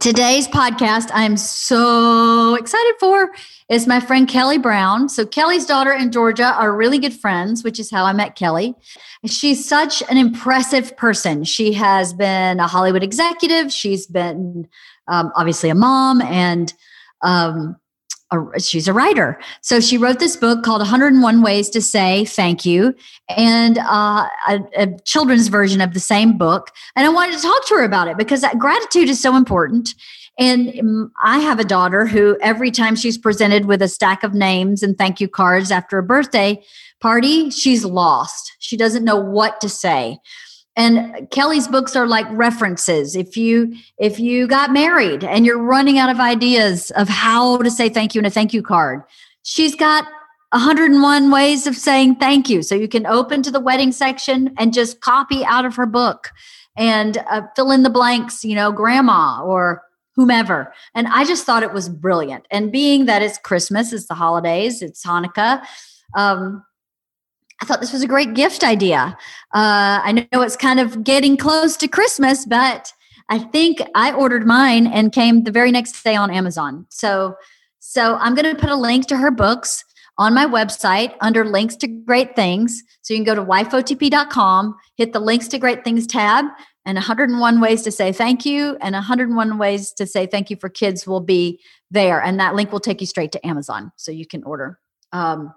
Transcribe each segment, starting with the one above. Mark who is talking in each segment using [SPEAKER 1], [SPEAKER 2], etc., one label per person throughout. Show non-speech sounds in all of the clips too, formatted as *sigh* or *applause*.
[SPEAKER 1] Today's podcast, I'm so excited for, is my friend Kelly Browne. So, Kelly's daughter and Georgia are really good friends, which is how I met Kelly. She's such an impressive person. She has been a Hollywood executive, she's been um, obviously a mom, and um, a, she's a writer. So she wrote this book called 101 Ways to Say Thank You and uh, a, a, children's version of the same book. And I wanted to talk to her about it because gratitude is so important. And mm, I have a daughter who, every time she's presented with a stack of names and thank you cards after a birthday party, she's lost. She doesn't know what to say and kelly's books are like references. If you if you got married and you're running out of ideas of how to say thank you in a thank you card she's got 101 ways of saying thank you. So you can open to the wedding section and just copy out of her book and uh, fill in the blanks you know grandma or whomever. And i just thought it was brilliant. And being that it's christmas it's the holidays it's hanukkah um, I thought this was a great gift idea. Uh, I know it's kind of getting close to Christmas, but I think I ordered mine and came the very next day on Amazon. So, so I'm going to put a link to her books on my website under links to great things. So you can go to wifeotp.com, hit the links to great things tab, and 101 ways to say thank you and 101 ways to say thank you for kids will be there. And that link will take you straight to Amazon. So you can order. Um,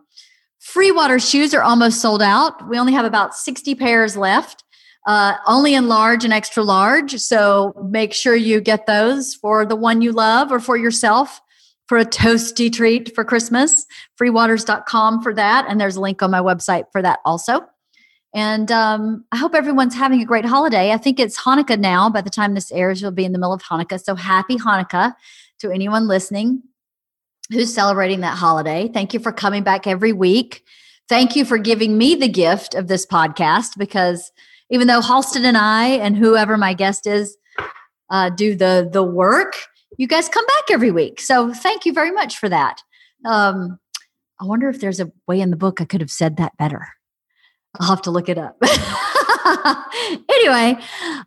[SPEAKER 1] Free water shoes are almost sold out. We only have about 60 pairs left, uh, only in large and extra large. So make sure you get those for the one you love or for yourself for a toasty treat for Christmas. Freewaters.com for that. And there's a link on my website for that also. And um, I hope everyone's having a great holiday. I think it's Hanukkah now. By the time this airs, you'll be in the middle of Hanukkah. So happy Hanukkah to anyone listening who's celebrating that holiday. Thank you for coming back every week. Thank you for giving me the gift of this podcast because even though Halston and I and whoever my guest is uh, do the the work, you guys come back every week. So thank you very much for that. Um, I wonder if there's a way in the book I could have said that better. I'll have to look it up. *laughs* anyway,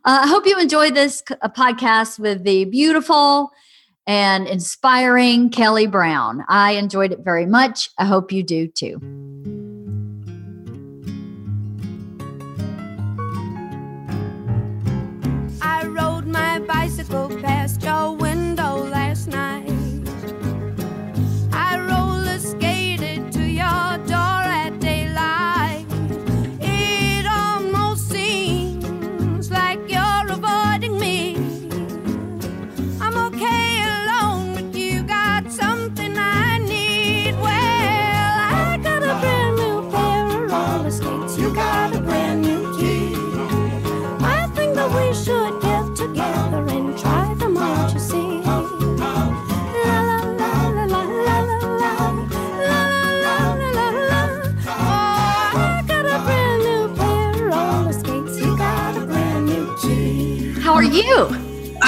[SPEAKER 1] uh, I hope you enjoyed this podcast with the beautiful and inspiring Kelly Browne. I enjoyed it very much. I hope you do too.
[SPEAKER 2] I rode my bicycle past your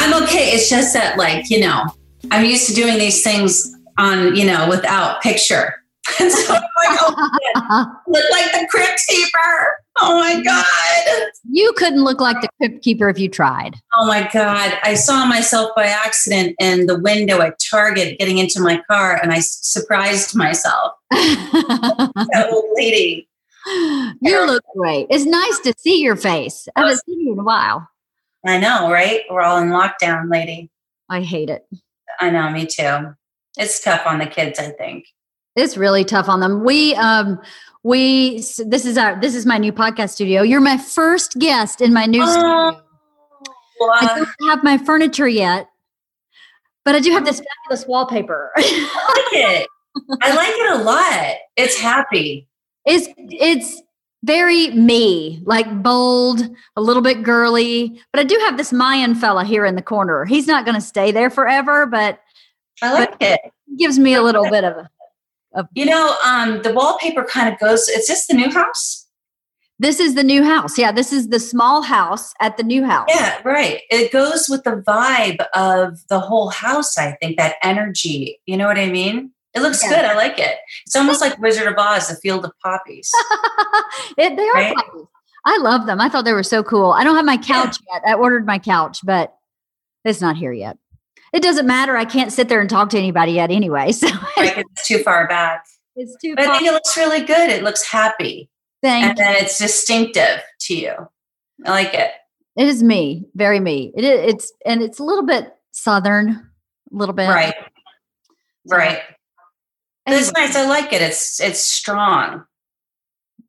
[SPEAKER 3] I'm okay. It's just that, like, you know, I'm used to doing these things on, you know, without picture. *laughs* And so I'm like, oh, *laughs* look like the crypt keeper. Oh my God.
[SPEAKER 1] You couldn't look like the crypt keeper if you tried.
[SPEAKER 3] Oh my God. I saw myself by accident in the window at Target getting into my car and I surprised myself. *laughs* that old lady.
[SPEAKER 1] You look great. It's nice to see your face. I haven't seen you in a while.
[SPEAKER 3] I know, right? We're all in lockdown, lady.
[SPEAKER 1] I hate it.
[SPEAKER 3] I know, me too. It's tough on the kids, I think.
[SPEAKER 1] It's really tough on them. We um we this is our this is my new podcast studio. You're my first guest in my new oh, studio. I don't have my furniture yet, but I do have this fabulous wallpaper.
[SPEAKER 3] I like it. I like it a lot. It's happy.
[SPEAKER 1] It's it's very me, like bold, a little bit girly. But I do have this Mayan fella here in the corner. He's not going to stay there forever, but
[SPEAKER 3] I like it.
[SPEAKER 1] Gives me a little bit of
[SPEAKER 3] a. you know, um, the wallpaper kind of goes. Is this the new house?
[SPEAKER 1] This is the new house. Yeah, this is the small house at the new house.
[SPEAKER 3] Yeah, right. It goes with the vibe of the whole house. I think that energy. You know what I mean? It looks yeah. good. I like it. It's almost *laughs* like Wizard of Oz, the field of poppies. *laughs*
[SPEAKER 1] it, they are right? poppies. I love them. I thought they were so cool. I don't have my couch yeah. yet. I ordered my couch, but it's not here yet. it doesn't matter. I can't sit there and talk to anybody yet anyway. *laughs* So
[SPEAKER 3] Like it's too far back.
[SPEAKER 1] it's too
[SPEAKER 3] But I think it looks really good. It looks happy.
[SPEAKER 1] Thank
[SPEAKER 3] And then it's distinctive to you. I like it.
[SPEAKER 1] It is me, very me. It is, it's and it's a little bit southern, a little bit.
[SPEAKER 3] Right. Right. But It's nice. I like it. It's it's strong.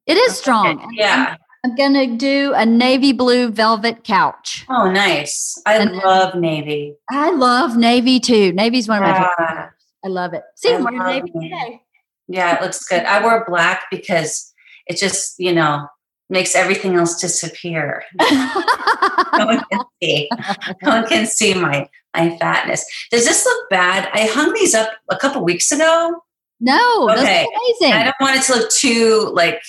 [SPEAKER 1] it is strong. And
[SPEAKER 3] Yeah.
[SPEAKER 1] I'm, I'm gonna do a navy blue velvet couch.
[SPEAKER 3] Oh, nice. I
[SPEAKER 1] And-
[SPEAKER 3] love navy.
[SPEAKER 1] I love navy too. Navy's one of my.
[SPEAKER 3] Yeah.
[SPEAKER 1] I love it. See,
[SPEAKER 3] I
[SPEAKER 1] I'm wearing navy today.
[SPEAKER 3] Yeah, it looks good. I wore black because it just, you know, makes everything else disappear. *laughs* No one can see. No one can see my my fatness. Does this look bad? I hung these up a couple weeks ago.
[SPEAKER 1] No,
[SPEAKER 3] Okay.
[SPEAKER 1] that's amazing.
[SPEAKER 3] I don't want it to look too like.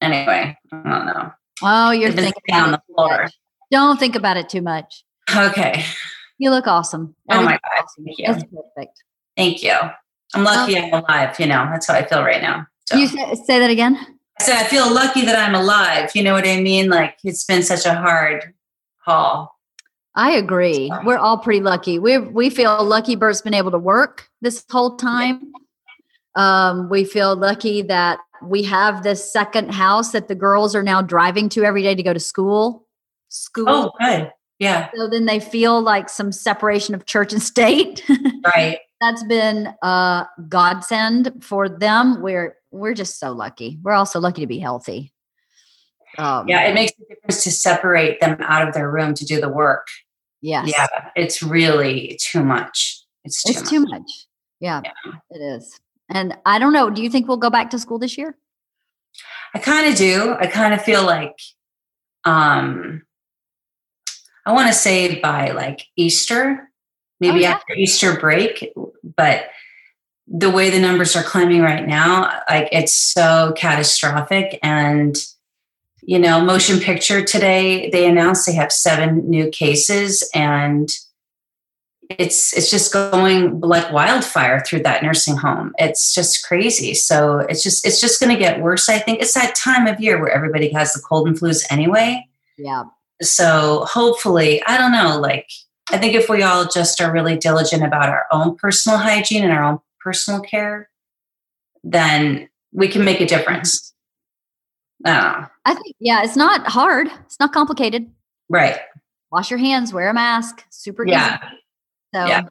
[SPEAKER 3] Anyway, I don't know.
[SPEAKER 1] oh, you're thinking
[SPEAKER 3] on the floor.
[SPEAKER 1] much. Don't think about it too much.
[SPEAKER 3] Okay.
[SPEAKER 1] You look awesome.
[SPEAKER 3] Oh my God,
[SPEAKER 1] awesome.
[SPEAKER 3] thank you.
[SPEAKER 1] That's perfect.
[SPEAKER 3] Thank you. I'm lucky I'm alive. You know, that's how I feel right now. So
[SPEAKER 1] You say, say that again.
[SPEAKER 3] I said I feel lucky that I'm alive. You know what I mean? Like it's been such a hard haul.
[SPEAKER 1] I agree. We're all pretty lucky. We we feel lucky Bert's been able to work this whole time. Um, we feel lucky that we have this second house that the girls are now driving to every day to go to school. School.
[SPEAKER 3] Oh, good. Yeah,
[SPEAKER 1] So then they feel like some separation of church and state. *laughs*
[SPEAKER 3] right.
[SPEAKER 1] That's been a godsend for them. We're we're just so lucky. We're also lucky to be healthy. Um,
[SPEAKER 3] Yeah, it makes a difference to separate them out of their room to do the work.
[SPEAKER 1] Yes.
[SPEAKER 3] Yeah, it's really too much. It's too
[SPEAKER 1] It's
[SPEAKER 3] much.
[SPEAKER 1] too much. Yeah, it is. And I don't know. Do you think we'll go back to school this year?
[SPEAKER 3] I kind of do. I kind of feel like um I want to say by like Easter, maybe
[SPEAKER 1] Oh, yeah.
[SPEAKER 3] after Easter break, but the way the numbers are climbing right now, like it's so catastrophic and you know, motion picture today, they announced they have seven new cases and it's it's just going like wildfire through that nursing home. It's just crazy. So it's just it's just going to get worse. I think it's that time of year where everybody has the cold and flus anyway.
[SPEAKER 1] Yeah.
[SPEAKER 3] So hopefully, I don't know. Like I think if we all just are really diligent about our own personal hygiene and our own personal care, then we can make a difference. I.
[SPEAKER 1] I think, yeah, it's not hard. It's not complicated.
[SPEAKER 3] Right.
[SPEAKER 1] Wash your hands, wear a mask. Super
[SPEAKER 3] Yeah.
[SPEAKER 1] easy. So,
[SPEAKER 3] Yeah.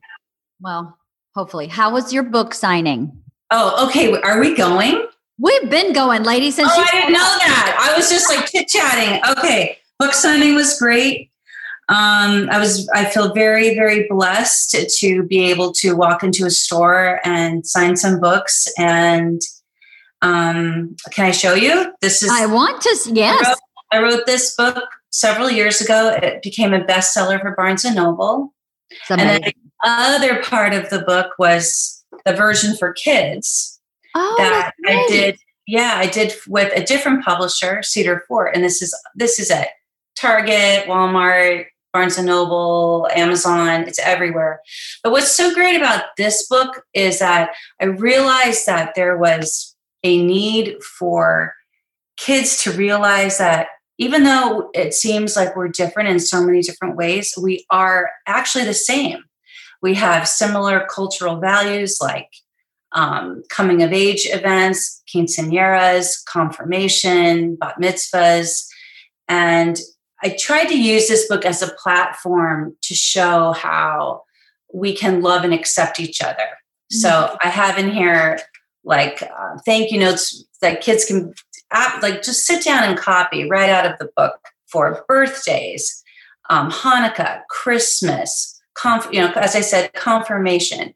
[SPEAKER 1] well, hopefully. How was your book signing?
[SPEAKER 3] Oh, okay. Are we going?
[SPEAKER 1] We've been going, ladies. since
[SPEAKER 3] Oh, I didn't know that. I was just like *laughs* chit chatting. Okay, book signing was great. Um, I was. I feel very, very blessed to, be able to walk into a store and sign some books. And um, can I show you? This is.
[SPEAKER 1] I want to, yes.
[SPEAKER 3] wrote- I wrote this book several years ago. It became a bestseller for Barnes and Noble.
[SPEAKER 1] It's
[SPEAKER 3] And then the other part of the book was the version for kids
[SPEAKER 1] Oh,
[SPEAKER 3] that I did. Yeah, I did with a different publisher, Cedar Fort, and this is this is at Target, Walmart, Barnes and Noble, Amazon. It's everywhere. But what's so great about this book is that I realized that there was a need for kids to realize that even though it seems like we're different in so many different ways, we are actually the same. We have similar cultural values like um, coming of age events, quinceañeras, confirmation, bat mitzvahs. And I tried to use this book as a platform to show how we can love and accept each other. So I have in here like uh, thank you notes that kids can app, like just sit down and copy right out of the book for birthdays, um, Hanukkah, Christmas, conf- you know, as I said, confirmation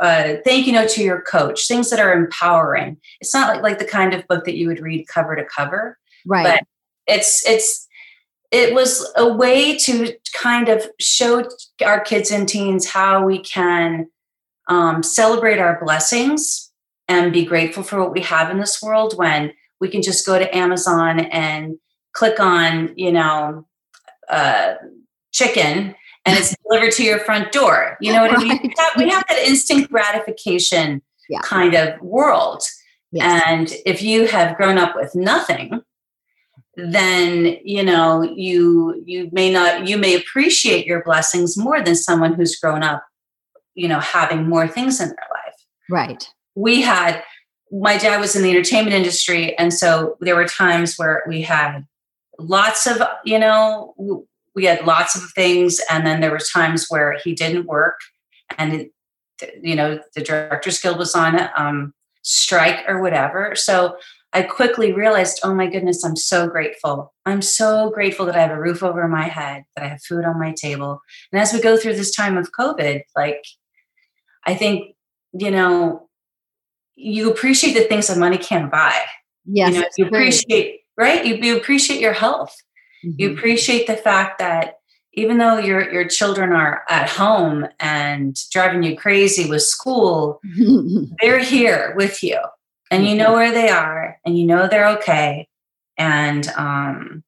[SPEAKER 3] uh, thank you note to your coach, things that are empowering. It's not like, like the kind of book that you would read cover to cover,
[SPEAKER 1] Right.
[SPEAKER 3] but it's it's it was a way to kind of show our kids and teens how we can um, celebrate our blessings and be grateful for what we have in this world when we can just go to Amazon and click on, you know, uh, chicken and it's *laughs* delivered to your front door. You know what I mean? We have, we have that instant gratification
[SPEAKER 1] Yeah.
[SPEAKER 3] kind of world.
[SPEAKER 1] yes.
[SPEAKER 3] And if you have grown up with nothing, then you know you you may not you may appreciate your blessings more than someone who's grown up you know having more things in their life
[SPEAKER 1] right
[SPEAKER 3] we had my dad was in the entertainment industry and so there were times where we had lots of you know we had lots of things and then there were times where he didn't work and you know the directors guild was on um, strike or whatever. So i quickly realized oh my goodness i'm so grateful. I'm so grateful that i have a roof over my head that i have food on my table. And as we go through this time of covid like i think you know you appreciate the things that money can't buy.
[SPEAKER 1] Yes
[SPEAKER 3] you, know, you appreciate right? You, you appreciate your health. Mm-hmm. you appreciate the fact that even though your your children are at home and driving you crazy with school *laughs* they're here with you. And you know mm-hmm. where they are and you know they're okay. And um,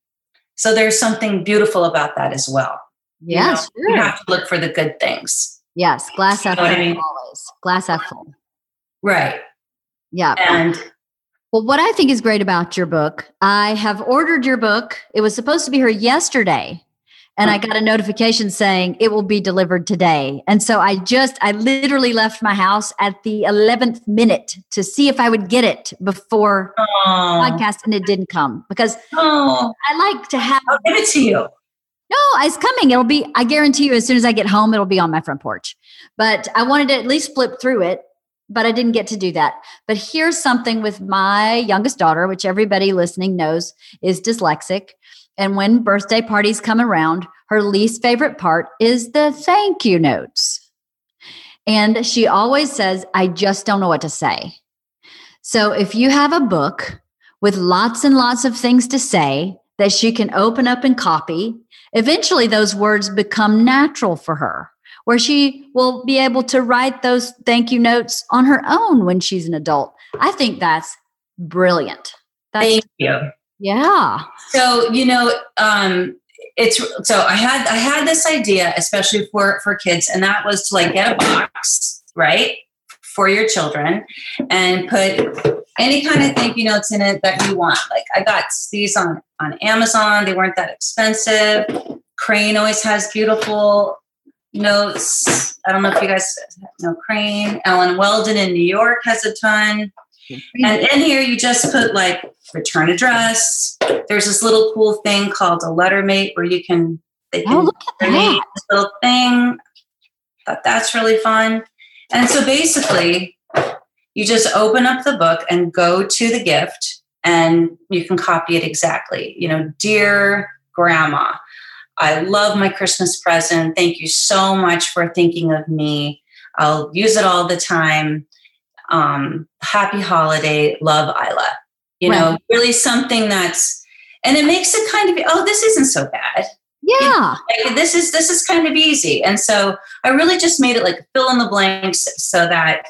[SPEAKER 3] so there's something beautiful about that as well.
[SPEAKER 1] Yes
[SPEAKER 3] you, know, you have to look for the good things.
[SPEAKER 1] Yes glass half full I mean? always. Glass half full.
[SPEAKER 3] Right
[SPEAKER 1] yeah
[SPEAKER 3] and
[SPEAKER 1] well, what I think is great about your book, I have ordered your book. It was supposed to be here yesterday, and I uh-huh. got a notification saying it will be delivered today. And so I just, I literally left my house at the 11th minute to see if I would get it before podcast, and it didn't come because
[SPEAKER 3] oh.
[SPEAKER 1] I like to have.
[SPEAKER 3] I'll give it to you.
[SPEAKER 1] No, it's coming. It'll be, I guarantee you, as soon as I get home, it'll be on my front porch. But I wanted to at least flip through it, but I didn't get to do that. But here's something with my youngest daughter, which everybody listening knows is dyslexic. And when birthday parties come around, her least favorite part is the thank you notes. And she always says, I just don't know what to say. So if you have a book with lots and lots of things to say that she can open up and copy, eventually those words become natural for her, where she will be able to write those thank you notes on her own when she's an adult. I think that's brilliant. That's,
[SPEAKER 3] Thank you.
[SPEAKER 1] Yeah.
[SPEAKER 3] So, you know, um, it's so I had I had this idea, especially for for kids, and that was to like get a box, right? For your children and put any kind of thank you notes in it that you want. Like I got these on on Amazon. They weren't that expensive. Crane always has beautiful notes. I don't know if you guys know Crane. Ellen Weldon in New York has a ton. Mm-hmm. And in here, you just put like return address. There's this little cool thing called a letter mate where you can they oh, can
[SPEAKER 1] oh, look at that.
[SPEAKER 3] this little thing. But that's really fun. And so basically, you just open up the book and go to the gift, and you can copy it exactly. You know, dear grandma, I love my Christmas present. Thank you so much for thinking of me. I'll use it all the time um, happy holiday, love Isla. You right. know, really something that's, and it makes it kind of, oh, this isn't so bad.
[SPEAKER 1] Yeah.
[SPEAKER 3] like, this is, this is kind of easy. And so I really just made it like fill in the blanks so that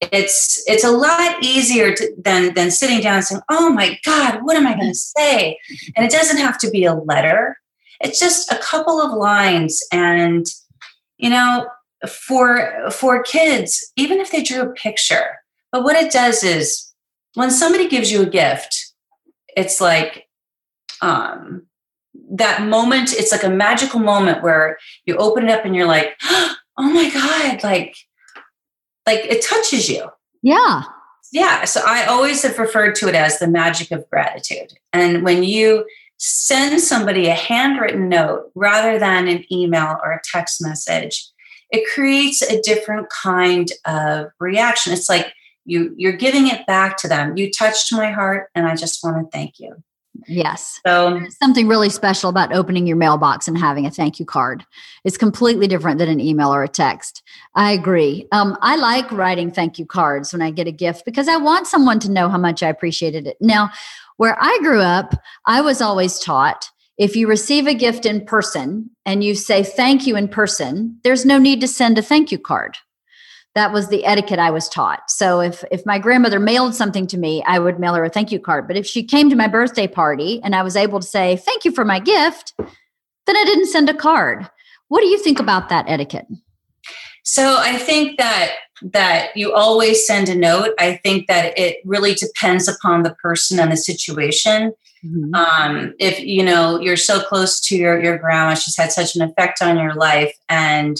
[SPEAKER 3] it's, it's a lot easier to, than, than sitting down and saying, oh my God, what am I going to say? And it doesn't have to be a letter. It's just a couple of lines and, you know, for for kids even if they drew a picture but what it does is when somebody gives you a gift it's like um that moment it's like a magical moment where you open it up and you're like *gasps* oh my god like like it touches you.
[SPEAKER 1] Yeah.
[SPEAKER 3] Yeah so i always have referred to it as the magic of gratitude. And when you send somebody a handwritten note rather than an email or a text message it creates a different kind of reaction. It's like you you're giving it back to them. You touched my heart and I just want to thank you.
[SPEAKER 1] Yes.
[SPEAKER 3] So
[SPEAKER 1] There's something really special about opening your mailbox and having a thank you card. It's completely different than an email or a text. I agree. Um, I like writing thank you cards when I get a gift because I want someone to know how much I appreciated it. Now, where I grew up, I was always taught if you receive a gift in person and you say thank you in person, there's no need to send a thank you card. That was the etiquette I was taught. So if if my grandmother mailed something to me, I would mail her a thank you card. But if she came to my birthday party and I was able to say thank you for my gift, then I didn't send a card. What do you think about that etiquette?
[SPEAKER 3] So I think that that you always send a note. I think that it really depends upon the person and the situation. Mm-hmm. Um, if you know you're so close to your your grandma, she's had such an effect on your life, and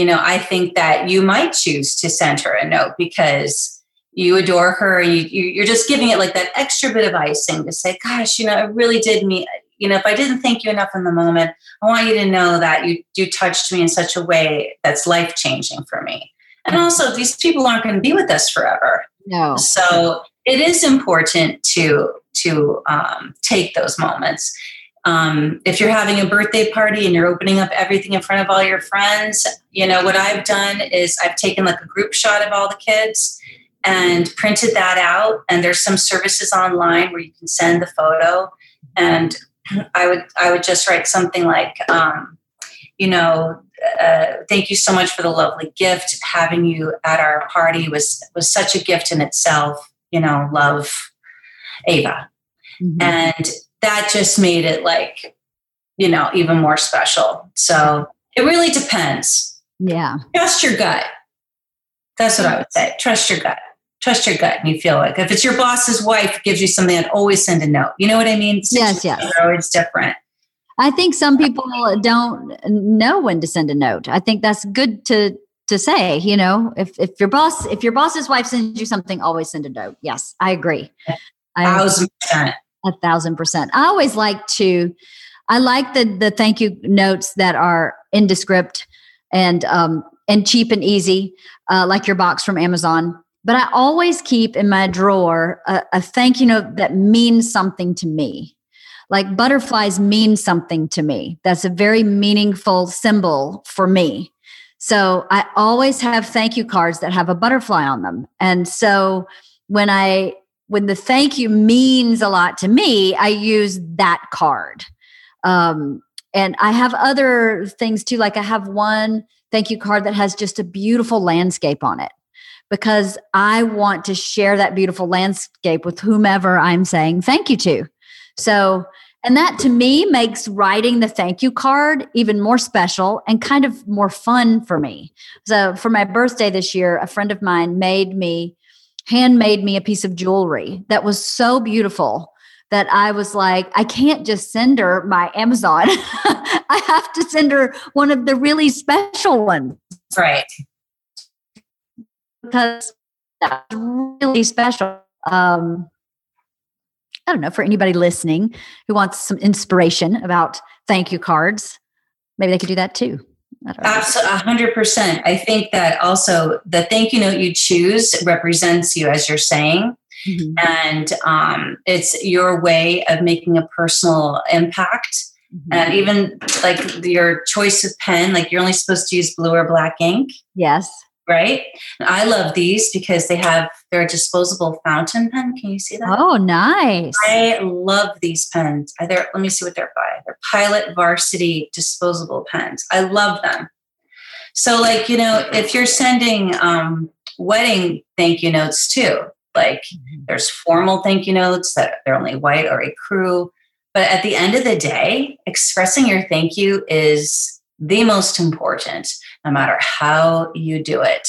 [SPEAKER 3] you know I think that you might choose to send her a note because you adore her you, you are just giving it like that extra bit of icing to say, "Gosh, you know, it really did me." You know, if I didn't thank you enough in the moment, I want you to know that you you touched me in such a way that's life changing for me. And also, these people aren't going to be with us forever.
[SPEAKER 1] No.
[SPEAKER 3] So it is important to to um, take those moments. Um, if you're having a birthday party and you're opening up everything in front of all your friends, you know what I've done is I've taken like a group shot of all the kids and printed that out. And there's some services online where you can send the photo. And I would I would just write something like, um, you know, uh, thank you so much for the lovely gift. Having you at our party was was such a gift in itself. You know, love Ava, mm-hmm. and that just made it like you know even more special. So it really depends.
[SPEAKER 1] Yeah,
[SPEAKER 3] trust your gut. That's what I would say. Trust your gut. Trust your gut, and you feel like if it's your boss's wife gives you something, I'd always send a note. You know what I mean?
[SPEAKER 1] Yes, yes.
[SPEAKER 3] Always different.
[SPEAKER 1] I think some people don't know when to send a note. I think that's good to to say. You know, if if your boss if your boss's wife sends you something, always send a note. Yes, I agree.
[SPEAKER 3] Thousand percent.
[SPEAKER 1] A thousand percent. I always like to. I like the the thank you notes that are indescript and um and cheap and easy, uh, like your box from Amazon. But I always keep in my drawer a, a thank you note that means something to me like butterflies mean something to me. That's a very meaningful symbol for me. So I always have thank you cards that have a butterfly on them. And so when I when the thank you means a lot to me, I use that card. Um, and I have other things too. Like I have one thank you card that has just a beautiful landscape on it because I want to share that beautiful landscape with whomever I'm saying thank you to. So, and that to me makes writing the thank you card even more special and kind of more fun for me. So, for my birthday this year, a friend of mine made me, handmade me a piece of jewelry that was so beautiful that I was like, I can't just send her my Amazon. *laughs* I have to send her one of the really special ones.
[SPEAKER 3] Right.
[SPEAKER 1] Because that's really special. Um, I don't know, for anybody listening who wants some inspiration about thank you cards, maybe they could do that too.
[SPEAKER 3] Absolutely, hundred percent. I think that also the thank you note you choose represents you, as you're saying, mm-hmm. and um, it's your way of making a personal impact. Mm-hmm. And even like your choice of pen, like you're only supposed to use blue or black ink.
[SPEAKER 1] Yes
[SPEAKER 3] right? I love these because they have their disposable fountain pen. Can you see that?
[SPEAKER 1] Oh, nice.
[SPEAKER 3] I love these pens. They're, let me see what they're by. They're Pilot Varsity disposable pens. I love them. So, like, you know, if you're sending um, wedding thank you notes too, like mm-hmm. there's formal thank you notes that they're only white or a crew. But at the end of the day, expressing your thank you is the most important no matter how you do it.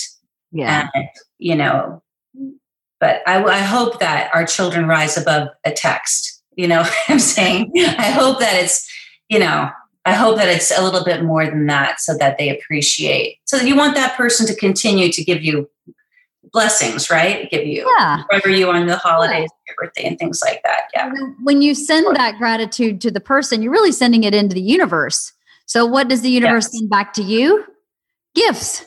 [SPEAKER 1] Yeah.
[SPEAKER 3] And, you know, but I, I hope that our children rise above a text. You know *laughs* I'm saying? I hope that it's, you know, I hope that it's a little bit more than that so that they appreciate. So you want that person to continue to give you blessings, right? Give you, yeah. you on the holidays, your birthday, and things like that. Yeah.
[SPEAKER 1] When you send that gratitude to the person, you're really sending it into the universe. So, what does the universe yes. send back to you? gifts,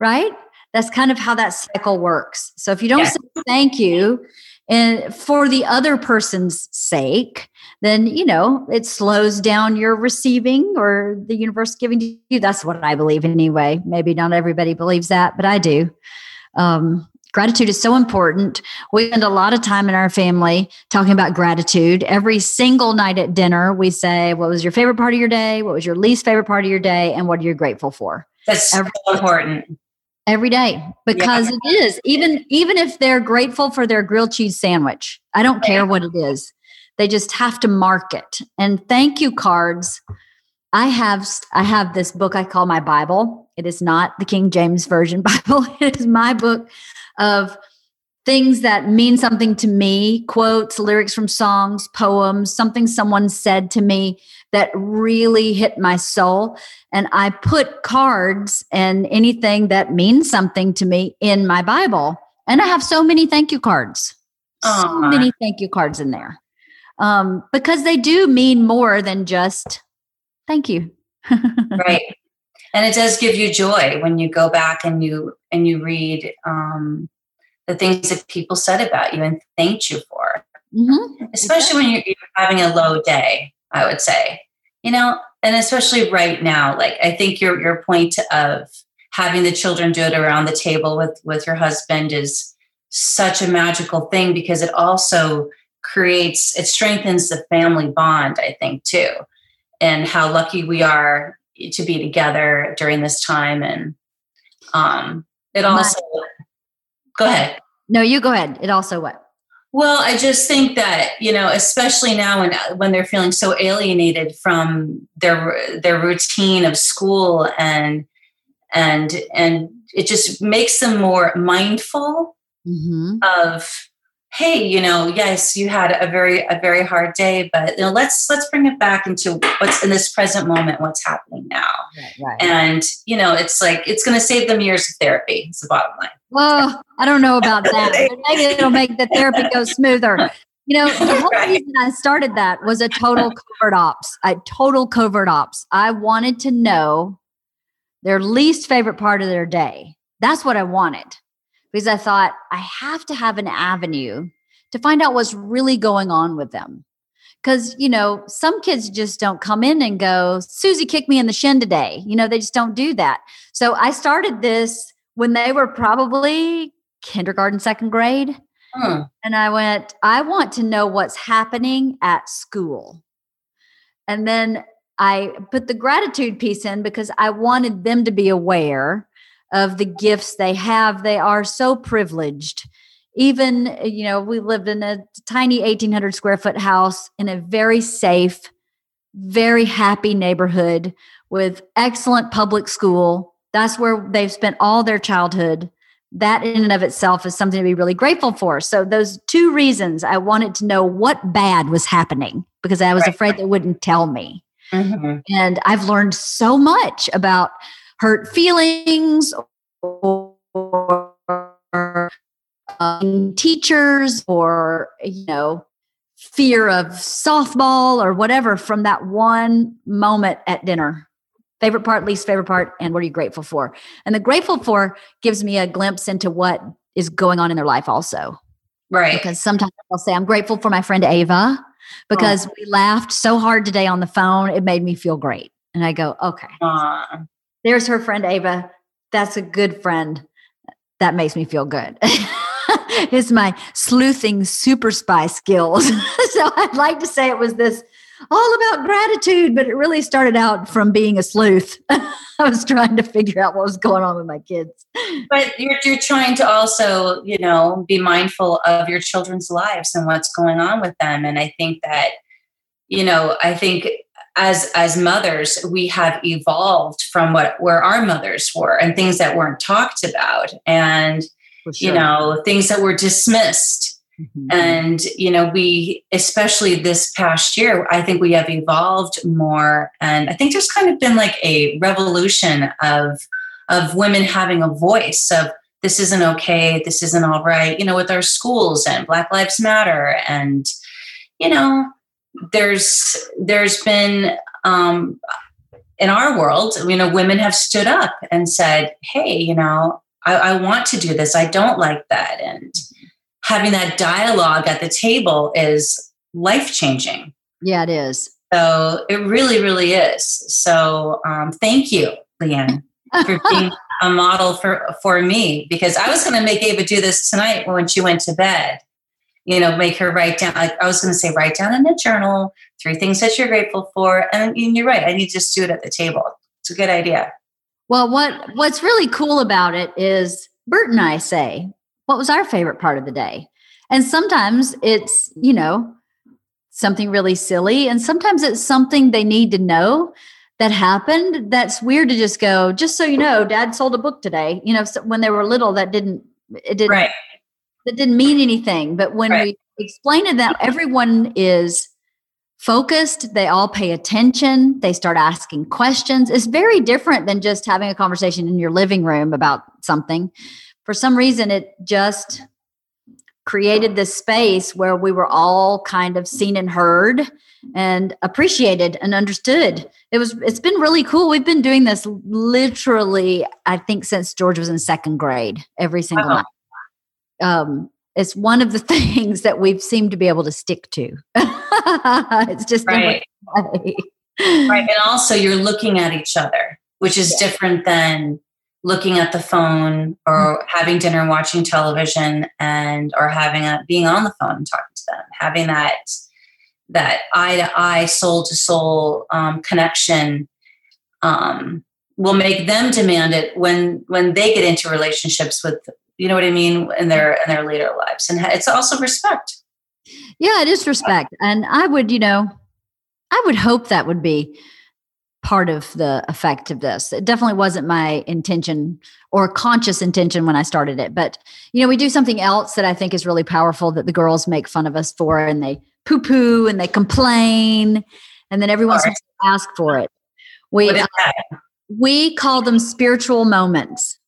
[SPEAKER 1] right? That's kind of how that cycle works. So if you don't say thank you and for the other person's sake, then you know it slows down your receiving or the universe giving to you. That's what I believe anyway. Maybe not everybody believes that, but I do. Um, gratitude is so important. We spend a lot of time in our family talking about gratitude. Every single night at dinner, we say, What was your favorite part of your day? What was your least favorite part of your day? And what are you grateful for?
[SPEAKER 3] That's every, so important.
[SPEAKER 1] Every day. Because yeah. it is. Even even if they're grateful for their grilled cheese sandwich. I don't care what it is. They just have to mark it. And thank you cards. I have I have this book I call my Bible It is not the King James Version *laughs* Bible. It is my book of things that mean something to me quotes, lyrics from songs, poems, something someone said to me that really hit my soul. And I put cards and anything that means something to me in my Bible. And I have so many thank you cards, so
[SPEAKER 3] Aw.
[SPEAKER 1] many thank you cards in there um, because they do mean more than just thank you. *laughs*
[SPEAKER 3] right and it does give you joy when you go back and you and you read um, the things that people said about you and thanked you for
[SPEAKER 1] Mhm.
[SPEAKER 3] especially when you're, you're having a low day i would say you know and especially right now like i think your your point of having the children do it around the table with with your husband is such a magical thing because it also creates it strengthens the family bond i think too and how lucky we are to be together during this time and um it
[SPEAKER 1] My-
[SPEAKER 3] also go ahead
[SPEAKER 1] No, you go ahead. It also what?
[SPEAKER 3] well, I just think that you know, especially now when when they're feeling so alienated from their their routine of school and and and it just makes them more mindful
[SPEAKER 1] Mm-hmm.
[SPEAKER 3] of hey you know yes you had a very a very hard day but you know let's let's bring it back into what's in this present moment what's happening now
[SPEAKER 1] Right, right.
[SPEAKER 3] and you know it's like it's going to save them years of therapy it's the bottom line
[SPEAKER 1] Well, I don't know about *laughs* that, but maybe it'll make the therapy go smoother. You know, the whole
[SPEAKER 3] Right.
[SPEAKER 1] reason I started that was a total covert ops. I total covert ops. I wanted to know their least favorite part of their day. That's what I wanted because I thought I have to have an avenue to find out what's really going on with them. Because, you know, some kids just don't come in and go, Susie kicked me in the shin today. You know, they just don't do that. So I started this when they were probably kindergarten, second grade.
[SPEAKER 3] Hmm.
[SPEAKER 1] And I went, I want to know what's happening at school. And then I put the gratitude piece in because I wanted them to be aware of the gifts they have. They are so privileged. Even, you know, we lived in a tiny 1800 square foot house in a very safe, very happy neighborhood with excellent public school. That's where they've spent all their childhood that in and of itself is something to be really grateful for. So those two reasons I wanted to know what bad was happening because I was
[SPEAKER 3] Right.
[SPEAKER 1] afraid they wouldn't tell me.
[SPEAKER 3] Mhm.
[SPEAKER 1] And I've learned so much about hurt feelings or um, teachers or you know fear of softball or whatever from that one moment at dinner. Favorite part least favorite part and what are you grateful for? And the grateful for gives me a glimpse into what is going on in their life also.
[SPEAKER 3] Right.
[SPEAKER 1] Because sometimes I'll say I'm grateful for my friend Ava because we laughed so hard today on the phone it made me feel great. And I go okay.
[SPEAKER 3] Aw.
[SPEAKER 1] There's her friend Ava. That's a good friend. That makes me feel good. *laughs* It's my sleuthing super spy skills. *laughs* So I'd like to say it was this all about gratitude but it really started out from being a sleuth. *laughs* I was trying to figure out what was going on with my kids.
[SPEAKER 3] But you're, you're trying to also you know be mindful of your children's lives and what's going on with them. And i think that you know i think as as mothers we have evolved from what where our mothers were and things that weren't talked about and you know things that were dismissed.
[SPEAKER 1] Mhm.
[SPEAKER 3] and you know we especially this past year i think we have evolved more and i think there's kind of been like a revolution of of women having a voice of this isn't okay. This isn't all right you know with our schools and black lives matter and you know there's there's been um in our world you know women have stood up and said hey you know I, I want to do this i don't like that and having that dialogue at the table is life changing.
[SPEAKER 1] yeah it is
[SPEAKER 3] So it really, really is. So um, thank you, Leanne, for being *laughs* a model for for me because I was going to make Ava do this tonight when she went to bed. You know, make her write down. Like I was going to say, write down in a journal three things that you're grateful for, and, and you're right. I need to just do it at the table. It's a good idea.
[SPEAKER 1] Well, what what's really cool about it is Bert and I say, what was our favorite part of the day? And sometimes it's, you know, something really silly and sometimes it's something they need to know that happened that's weird to just go just so you know dad sold a book today you know so when they were little that didn't it didn't
[SPEAKER 3] Right.
[SPEAKER 1] That didn't mean anything. But when
[SPEAKER 3] Right.
[SPEAKER 1] we explain it that everyone is focused they all pay attention they start asking questions it's very different than just having a conversation in your living room about something. For some reason it just created this space where we were all kind of seen and heard and appreciated and understood. It was it's been really cool. We've been doing this literally i think since george was in second grade every single
[SPEAKER 3] Wow.
[SPEAKER 1] night um it's one of the *laughs* things that we've seemed to be able to stick to *laughs* it's just
[SPEAKER 3] Right. Right. And also you're looking at each other, which is different than looking at the phone or having dinner and watching television and or having a being on the phone and talking to them. Having that that eye to eye, soul to soul um, connection um, will make them demand it when when they get into relationships with you know what I mean in their in their later lives. And it's also respect.
[SPEAKER 1] Yeah, it is respect. And I would, you know, I would hope that would be part of the effect of this. It definitely wasn't my intention or conscious intention when I started it. But, you know, we do something else that I think is really powerful that the girls make fun of us for and they poo poo and they complain. And then every once in ask for it. We,
[SPEAKER 3] is uh,
[SPEAKER 1] we call them spiritual moments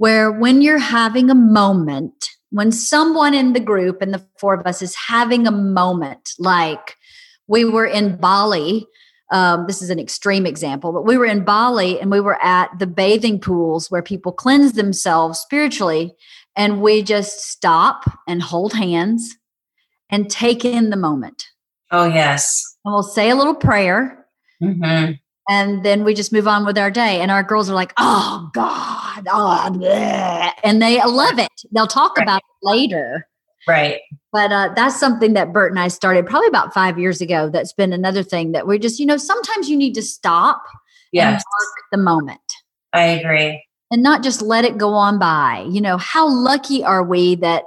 [SPEAKER 1] where when you're having a moment when someone in the group and the four of us is having a moment like we were in bali um, this is an extreme example but we were in bali and we were at the bathing pools where people cleanse themselves spiritually and we just stop and hold hands and take in the moment
[SPEAKER 3] Oh yes.
[SPEAKER 1] and we'll say a little prayer
[SPEAKER 3] hmm
[SPEAKER 1] and then we just move on with our day. And our girls are like, "Oh God, oh, bleh," and they love it. They'll talk
[SPEAKER 3] Right.
[SPEAKER 1] about it later.
[SPEAKER 3] Right.
[SPEAKER 1] But uh, that's something that Bert and I started probably about five years ago. That's been another thing that we're just, you know, sometimes you need to stop and
[SPEAKER 3] Yes.
[SPEAKER 1] the moment
[SPEAKER 3] I agree.
[SPEAKER 1] and not just let it go on by. You know, how lucky are we that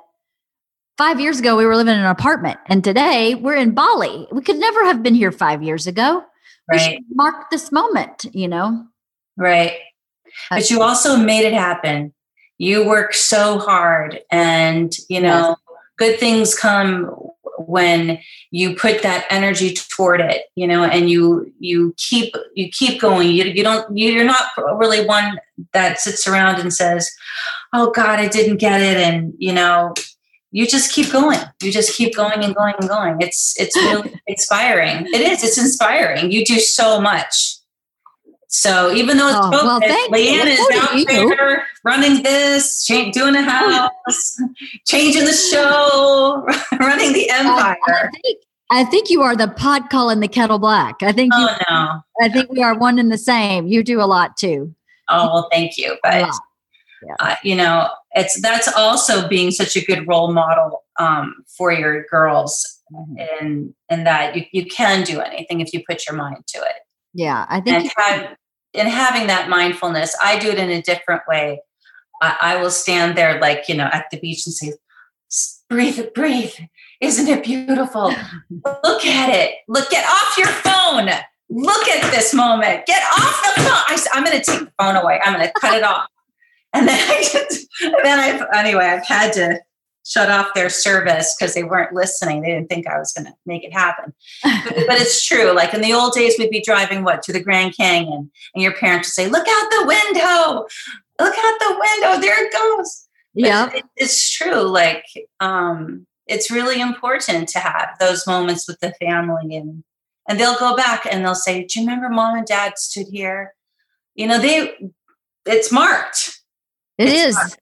[SPEAKER 1] five years ago we were living in an apartment and today we're in Bali? We could never have been here five years ago.
[SPEAKER 3] Right.
[SPEAKER 1] mark this moment, you know?
[SPEAKER 3] Right. But you also made it happen. You work so hard and you know, good things come when you put that energy toward it, you know, and you you keep you keep going. You you don't you, you're not really one that sits around and says, "Oh God, I didn't get it," and you know, you just keep going. You just keep going and going and going. It's it's really *laughs* inspiring. It is. It's inspiring. You do so much. So even though it's
[SPEAKER 1] Oh, well,
[SPEAKER 3] COVID,
[SPEAKER 1] you.
[SPEAKER 3] Leanne is out
[SPEAKER 1] you.
[SPEAKER 3] there running this, doing a house, changing the show, *laughs* running the
[SPEAKER 1] I, I
[SPEAKER 3] empire.
[SPEAKER 1] think I think you are the pot calling the kettle black. I think you,
[SPEAKER 3] Oh no!
[SPEAKER 1] I think we are one and the same. You do a lot too.
[SPEAKER 3] Oh well, thank you. But.
[SPEAKER 1] Yeah.
[SPEAKER 3] uh, you know, it's that's also being such a good role model um, for your girls,
[SPEAKER 1] Mm-hmm.
[SPEAKER 3] and and that you you can do anything if you put your mind to it.
[SPEAKER 1] Yeah, I think
[SPEAKER 3] and have, and having that mindfulness i do it in a different way. I, I will stand there like you know at the beach and say "S- breathe breathe. Isn't it beautiful? *laughs* Look at it. Look get off your phone. Look at this moment. Get off the phone. I, am going to take the phone away. I'm going to cut it off and then i just, and then i've anyway i've had to shut off their service because they weren't listening they didn't think i was going to make it happen but, but it's true. Like in the old days, we'd be driving what to the Grand Canyon, and your parents would say, "Look out the window! Look out the window! There it goes."
[SPEAKER 1] Yeah,
[SPEAKER 3] it- it's true. Like um, it's really important to have those moments with the family, and and they'll go back and they'll say, "Do you remember mom and dad stood here?" You know, they it's marked,
[SPEAKER 1] it
[SPEAKER 3] it's
[SPEAKER 1] is.
[SPEAKER 3] marked.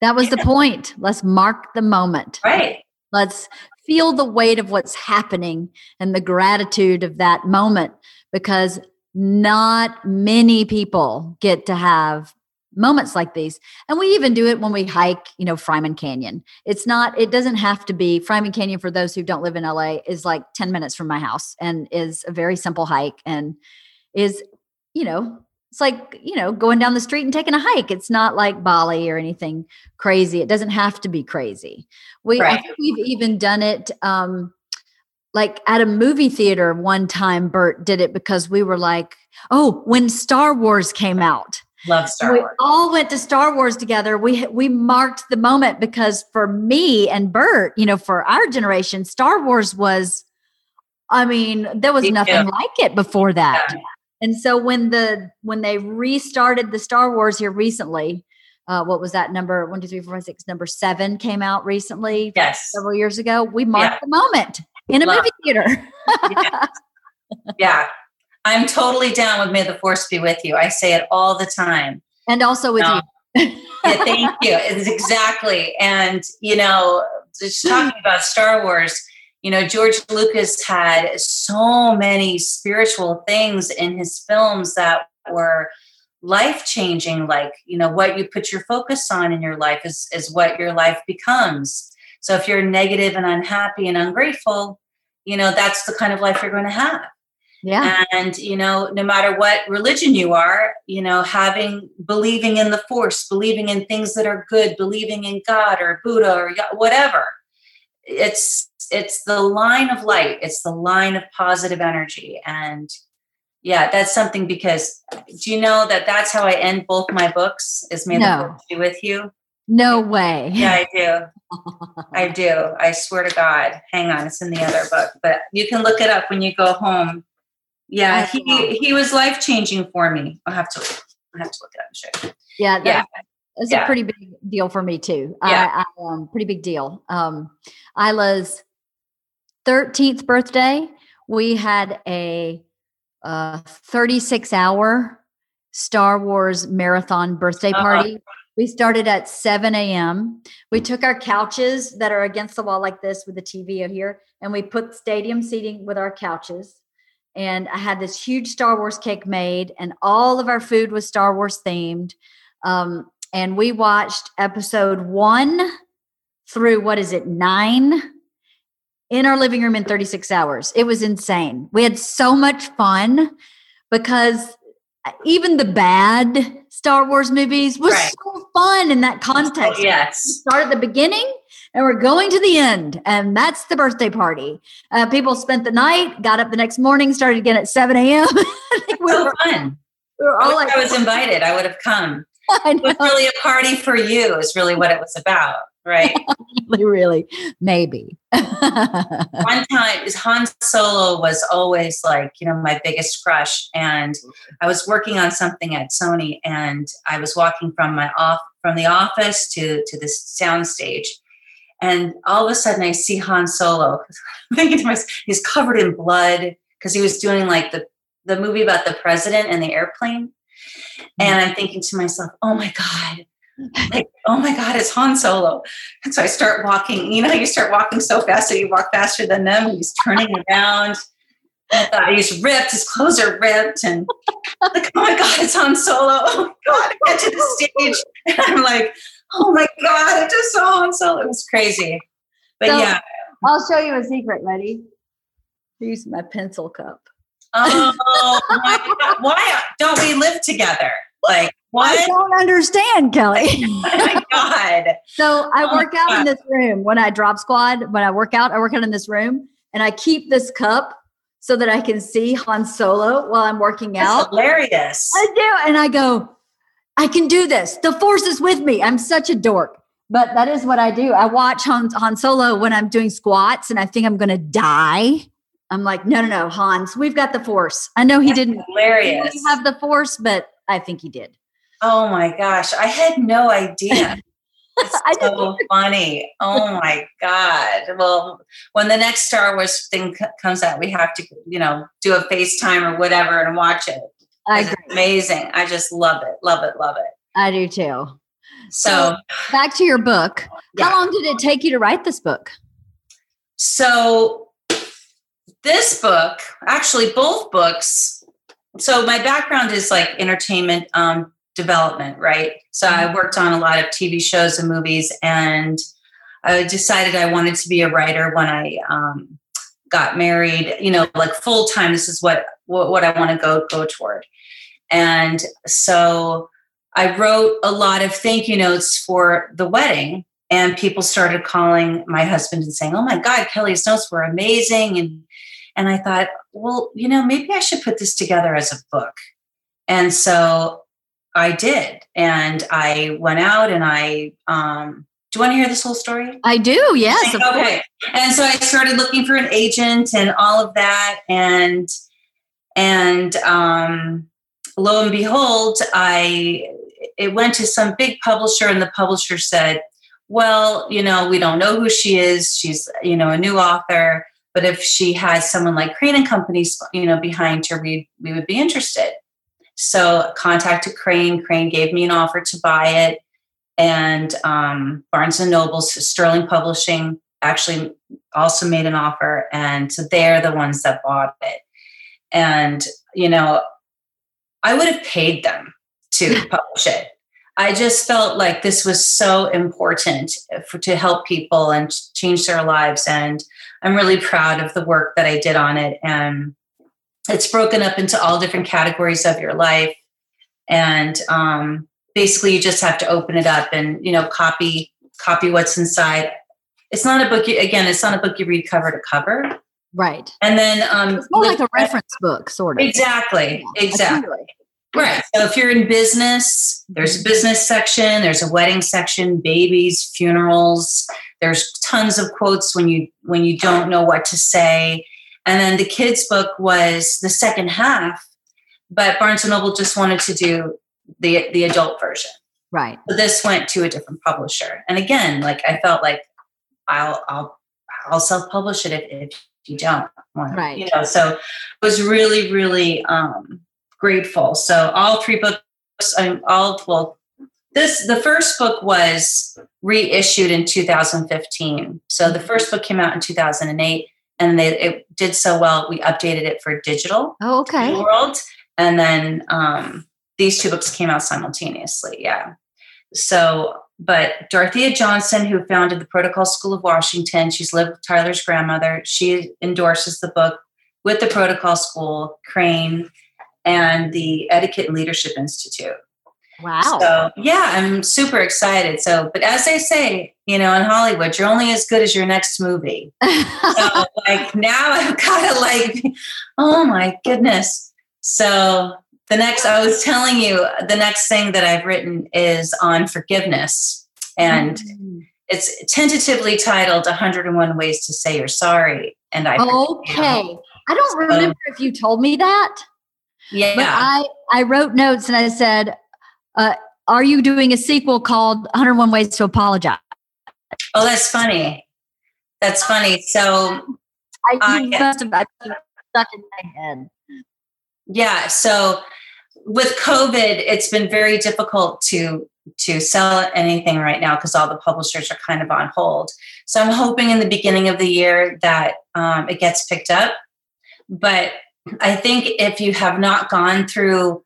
[SPEAKER 1] That was the point. Let's mark the moment.
[SPEAKER 3] right?
[SPEAKER 1] Let's feel the weight of what's happening and the gratitude of that moment because not many people get to have moments like these. And we even do it when we hike, you know, Fryman Canyon. It's not, it doesn't have to be Fryman Canyon for those who don't live in LA is like 10 minutes from my house and is a very simple hike and is, you know, it's like, you know, going down the street and taking a hike. It's not like Bali or anything crazy. It doesn't have to be crazy. We I think we've even done it um like at a movie theater one time Bert did it because we were like Oh, when Star Wars came out.
[SPEAKER 3] Love Star
[SPEAKER 1] we
[SPEAKER 3] Wars.
[SPEAKER 1] We all went to Star Wars together. We we marked the moment because for me and Bert, you know, for our generation, Star Wars was, I mean, there was nothing
[SPEAKER 3] too.
[SPEAKER 1] like it before that.
[SPEAKER 3] Yeah.
[SPEAKER 1] And so when the when they restarted the Star Wars here recently, uh, what was that number? One, two, three, four, five, six. Number seven came out recently,
[SPEAKER 3] Yes.
[SPEAKER 1] several years ago. We marked
[SPEAKER 3] Yeah.
[SPEAKER 1] the moment in a
[SPEAKER 3] Love.
[SPEAKER 1] movie theater. *laughs*
[SPEAKER 3] Yeah. yeah. I'm totally down with May the Force be with you. I say it all the time.
[SPEAKER 1] and also with
[SPEAKER 3] No.
[SPEAKER 1] you.
[SPEAKER 3] Yeah, thank you. It's exactly. And, you know, just talking *laughs* about Star Wars, you know, George Lucas had so many spiritual things in his films that were life changing. Like, you know, what you put your focus on in your life is, is what your life becomes. So if you're negative and unhappy and ungrateful, you know, that's the kind of life you're going to have
[SPEAKER 1] yeah.
[SPEAKER 3] and you know no matter what religion you are you know having believing in the force believing in things that are good believing in god or buddha or whatever it's it's the line of light it's the line of positive energy and yeah that's something because do you know that that's how i end both my books is may
[SPEAKER 1] No.
[SPEAKER 3] the be with you
[SPEAKER 1] No way.
[SPEAKER 3] yeah i do *laughs* i do i swear to god hang on it's in the other book but you can look it up when you go home yeah he he was life changing for me i'll have to i have to look it up and show you
[SPEAKER 1] Yeah, that,
[SPEAKER 3] Yeah.
[SPEAKER 1] that's
[SPEAKER 3] Yeah.
[SPEAKER 1] a pretty big deal for me too.
[SPEAKER 3] Yeah.
[SPEAKER 1] I, I um, pretty big deal. Um, Isla's thirteenth birthday, we had a uh, thirty-six hour Star Wars marathon birthday
[SPEAKER 3] Uh-huh.
[SPEAKER 1] party. We started at 7 a.m. We took our couches that are against the wall like this with the TV over here, and we put stadium seating with our couches. And I had this huge Star Wars cake made, and all of our food was Star Wars themed. Um, and we watched episode one through what is it, nine in our living room in 36 hours. It was insane. We had so much fun because even the bad Star Wars movies was
[SPEAKER 3] Right.
[SPEAKER 1] so fun in that context.
[SPEAKER 3] Oh, yes
[SPEAKER 1] Start at the beginning and we're going to the end. And that's the birthday party. Uh, people spent the night, got up the next morning, started again at 7 a.m. *laughs* I we
[SPEAKER 3] so
[SPEAKER 1] were,
[SPEAKER 3] fun
[SPEAKER 1] we were all
[SPEAKER 3] wish
[SPEAKER 1] like,
[SPEAKER 3] I was invited I would have come *laughs*
[SPEAKER 1] I
[SPEAKER 3] it was really a party for you is really what it was about right *laughs*
[SPEAKER 1] really, maybe. *laughs*
[SPEAKER 3] one time is Han Solo was always like, you know, my biggest crush. And I was working on something at Sony and I was walking from my off from the office to to the sound stage. And all of a sudden I see Han Solo I'm *laughs* thinking to myself, he's covered in blood because he was doing like the the movie about the president and the airplane. Mm-hmm. And I'm thinking to myself, oh my God, like, oh my God, it's Han Solo. And so I start walking, you know, you start walking so fast that you walk faster than them. And he's turning around. Oh I thought he's ripped, his clothes are ripped. And like, oh my God, it's Han Solo. Oh my God, I get to the stage. And I'm like, oh my God, I just saw Han Solo. It was crazy. But
[SPEAKER 1] So-
[SPEAKER 3] yeah.
[SPEAKER 1] I'll show you a secret. Ready? Use my pencil cup.
[SPEAKER 3] Oh my God. Why don't we live together? Like,
[SPEAKER 1] I don't understand, Kelly. *laughs*
[SPEAKER 3] Oh my God.
[SPEAKER 1] so I
[SPEAKER 3] Oh,
[SPEAKER 1] work out in this room when I drop squad. When I work out, I work out in this room, and I keep this cup so that I can see Han Solo while I'm working
[SPEAKER 3] That's
[SPEAKER 1] out.
[SPEAKER 3] hilarious.
[SPEAKER 1] I do, and I go, I can do this. The Force is with me. I'm such a dork, but that is what I do. I watch Han, Han Solo when I'm doing squats, and I think I'm going to die. I'm like, no, no, no, Hans, we've got the Force. I know he didn't
[SPEAKER 3] Hilarious.
[SPEAKER 1] have the Force, but I think he did.
[SPEAKER 3] Oh my gosh, I had no idea. *laughs* It's so funny. Oh my god. Well, when the next Star Wars thing c- comes out, we have to, you know, do a FaceTime or whatever and watch it.
[SPEAKER 1] I
[SPEAKER 3] 'Cause
[SPEAKER 1] agree.
[SPEAKER 3] It's amazing. I just love it. Love it. Love it.
[SPEAKER 1] I do too.
[SPEAKER 3] So,
[SPEAKER 1] Back to your book.
[SPEAKER 3] Yeah.
[SPEAKER 1] How long did it take you to write this book?
[SPEAKER 3] so this book, actually both books. So my background is like entertainment um, development, right? So I worked on a lot of TV shows and movies, and I decided I wanted to be a writer when I um, got married. You know, like full time. This is what what, what I want to go go toward, and so I wrote a lot of thank you notes for the wedding. And people started calling my husband and saying, "Oh my God, Kelly's notes were amazing!" and And I thought, well, you know, maybe I should put this together as a book. And so I did. And I went out and I, um, do you want to hear this whole story?
[SPEAKER 1] I do, yes.
[SPEAKER 3] Okay. And so I started looking for an agent and all of that. And, and, um, lo and behold, I, it went to some big publisher and the publisher said, well, you know, we don't know who she is. She's, you know, a new author, but if she has someone like Crane and Companies, you know, behind her, we we would be interested. So contacted Crane. Crane gave me an offer to buy it, and um, Barnes and Noble's Sterling Publishing actually also made an offer, and so they're the ones that bought it. And you know, I would have paid them to *laughs* publish it I just felt like this was so important for, to help people and change their lives. And I'm really proud of the work that I did on it. And it's broken up into all different categories of your life. And um, basically, you just have to open it up and you know copy copy what's inside. It's not a book. You, again, it's not a book you read cover to cover.
[SPEAKER 1] Right.
[SPEAKER 3] And then um,
[SPEAKER 1] it's more like a reference book, sort of.
[SPEAKER 3] Exactly. Yeah, exactly. Right. So if you're in business, there's a business section, there's a wedding section, babies, funerals. There's tons of quotes when you when you don't know what to say. And then the kids book was the second half, but Barnes and Noble just wanted to do the the adult version.
[SPEAKER 1] Right.
[SPEAKER 3] So this went to a different publisher. And again, like I felt like I'll I'll I'll self-publish it if, if you don't want
[SPEAKER 1] right.
[SPEAKER 3] you know. So was really, really um grateful. So all three books, I'm all well. This the first book was reissued in 2015. So the first book came out in 2008, and they, it did so well. We updated it for digital.
[SPEAKER 1] Oh, okay.
[SPEAKER 3] World, and then um, these two books came out simultaneously. Yeah. So, but Dorothea Johnson, who founded the Protocol School of Washington, she's lived with Tyler's grandmother. She endorses the book with the Protocol School, Crane, and the Etiquette and Leadership Institute.
[SPEAKER 1] Wow.
[SPEAKER 3] So, yeah, I'm super excited. So, but as they say, you know, in Hollywood, you're only as good as your next movie. *laughs* so, like, now I've *laughs* got to, like, oh my goodness. So, the next, I was telling you, the next thing that I've written is on forgiveness. And mm. it's tentatively titled 101 Ways to Say You're Sorry. And I,
[SPEAKER 1] okay. I don't remember if you told me that.
[SPEAKER 3] Yeah.
[SPEAKER 1] But I, I wrote notes and I said, uh, are you doing a sequel called 101 Ways to Apologize?
[SPEAKER 3] Oh, that's funny. That's funny. So
[SPEAKER 1] I, I must have stuck in my head.
[SPEAKER 3] Yeah. So with COVID, it's been very difficult to to sell anything right now because all the publishers are kind of on hold. So I'm hoping in the beginning of the year that um, it gets picked up. But I think if you have not gone through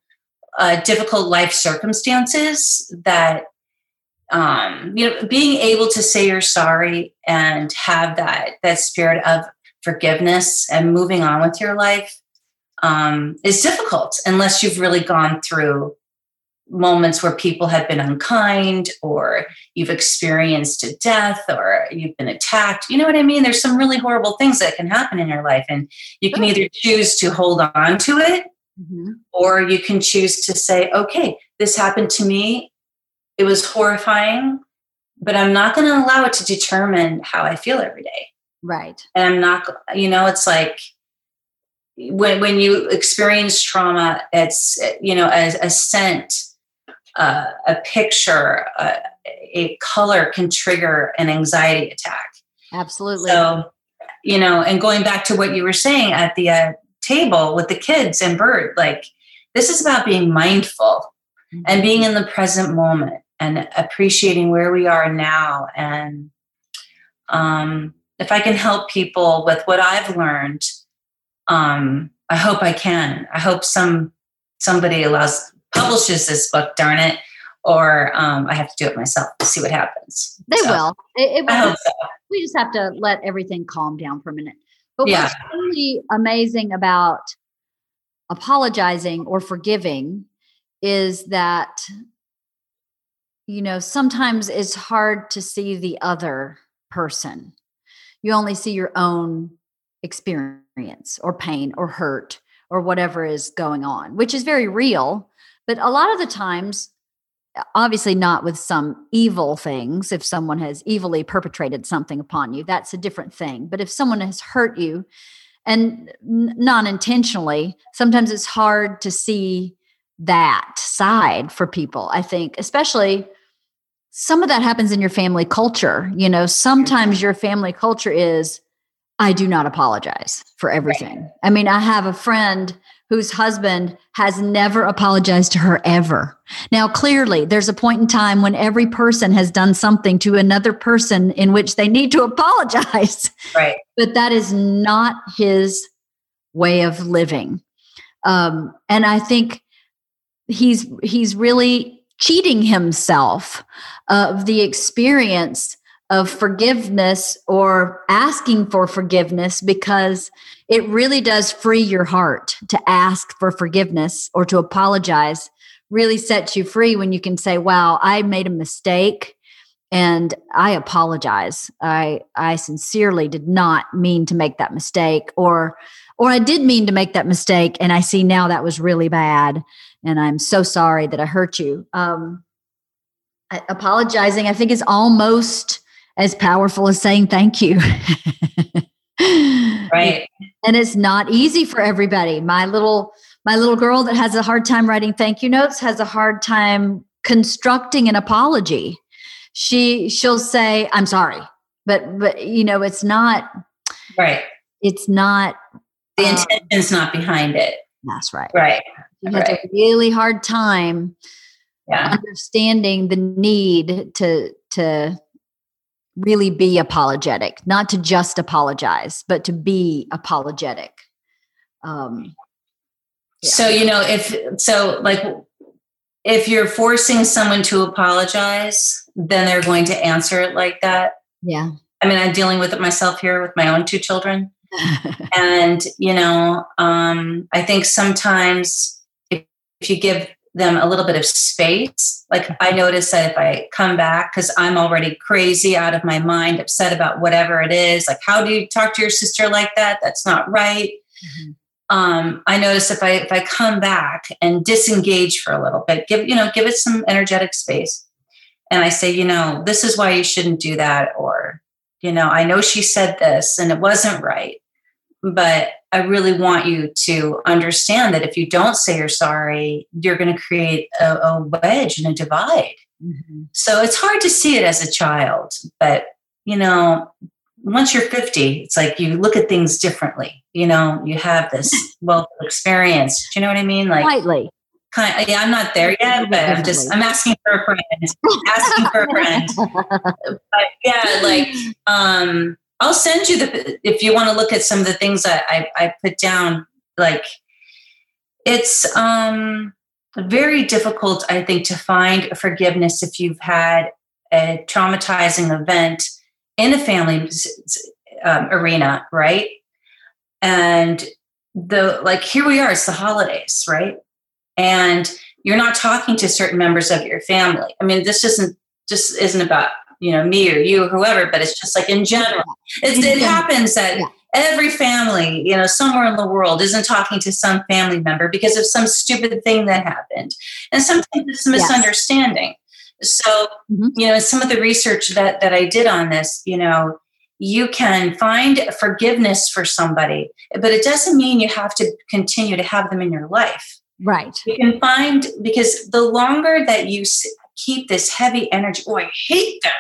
[SPEAKER 3] uh, difficult life circumstances, that um, you know, being able to say you're sorry and have that that spirit of forgiveness and moving on with your life um, is difficult unless you've really gone through moments where people have been unkind or you've experienced a death or you've been attacked. You know what I mean? There's some really horrible things that can happen in your life, and you can either choose to hold on to it mm-hmm. or you can choose to say, okay, this happened to me. It was horrifying, but I'm not going to allow it to determine how I feel every day.
[SPEAKER 1] Right.
[SPEAKER 3] And I'm not, you know, it's like, when, when you experience trauma, it's you know a, a scent uh, a picture, uh, a color can trigger an anxiety attack.
[SPEAKER 1] Absolutely.
[SPEAKER 3] So, you know, and going back to what you were saying at the uh, table with the kids and bird like this is about being mindful mm-hmm. and being in the present moment and appreciating where we are now. And um, if I can help people with what I've learned, um, I hope I can. I hope some somebody allows publishes this book, darn it, or um, I have to do it myself to see what happens.
[SPEAKER 1] They so, will. It, it
[SPEAKER 3] will. I hope so.
[SPEAKER 1] We just have to let everything calm down for a minute. But yeah. what's really amazing about apologizing or forgiving is that you know sometimes it's hard to see the other person you only see your own experience or pain or hurt or whatever is going on, which is very real. But a lot of the times, obviously not with some evil things, if someone has evilly perpetrated something upon you, that's a different thing. But if someone has hurt you and non intentionally, sometimes it's hard to see that side for people, I think, especially some of that happens in your family culture. You know, sometimes your family culture is, I do not apologize for everything. Right. I mean, I have a friend whose husband has never apologized to her ever. Now, clearly, there's a point in time when every person has done something to another person in which they need to *laughs* apologize.
[SPEAKER 3] Right.
[SPEAKER 1] But that is not his way of living. Um, and I think he's he's really cheating himself of the experience of forgiveness or asking for forgiveness because it really does free your heart to ask for forgiveness or to apologize really sets you free when you can say wow i made a mistake and i apologize i i sincerely did not mean to make that mistake or or i did mean to make that mistake and i see now that was really bad and I'm so sorry that I hurt you. Um, apologizing, I think, is almost as powerful as saying thank you. *laughs*
[SPEAKER 3] right.
[SPEAKER 1] And it's not easy for everybody. My little my little girl that has a hard time writing thank you notes has a hard time constructing an apology. She she'll say, "I'm sorry," but but you know, it's not
[SPEAKER 3] right.
[SPEAKER 1] It's not
[SPEAKER 3] the um, intention's not behind it.
[SPEAKER 1] That's right.
[SPEAKER 3] Right.
[SPEAKER 1] She has right. a really hard time
[SPEAKER 3] yeah.
[SPEAKER 1] understanding the need to to really be apologetic, not to just apologize, but to be apologetic. Um,
[SPEAKER 3] yeah. So you know, if so, like if you're forcing someone to apologize, then they're going to answer it like that.
[SPEAKER 1] Yeah.
[SPEAKER 3] I mean, I'm dealing with it myself here with my own two children. *laughs* and you know, um, I think sometimes if, if you give them a little bit of space, like I notice that if I come back because I'm already crazy out of my mind, upset about whatever it is, like how do you talk to your sister like that? That's not right. Mm-hmm. Um, I notice if I if I come back and disengage for a little bit, give you know, give it some energetic space, and I say, you know, this is why you shouldn't do that, or you know, I know she said this and it wasn't right, but I really want you to understand that if you don't say you're sorry, you're going to create a, a, wedge and a divide. Mm-hmm. So it's hard to see it as a child, but you know, once you're 50, it's like you look at things differently. You know, you have this *laughs* wealth of experience. Do you know what I mean? Like
[SPEAKER 1] slightly.
[SPEAKER 3] Kind of, yeah, I'm not there yet, but I'm just I'm asking for a friend. asking for a friend. *laughs* but yeah, like *laughs* um I'll send you the if you want to look at some of the things I, I, I put down. Like it's um, very difficult, I think, to find forgiveness if you've had a traumatizing event in a family um, arena, right? And the like here we are, it's the holidays, right? And you're not talking to certain members of your family. I mean, this isn't just isn't about you know me or you or whoever but it's just like in general. It's, it happens that every family you know somewhere in the world isn't talking to some family member because of some stupid thing that happened. And sometimes it's a misunderstanding. Yes. so mm-hmm. you know some of the research that that i did on this you know you can find forgiveness for somebody but it doesn't mean you have to continue to have them in your life.
[SPEAKER 1] Right.
[SPEAKER 3] You can find because the longer that you keep this heavy energy. Oh, I hate them.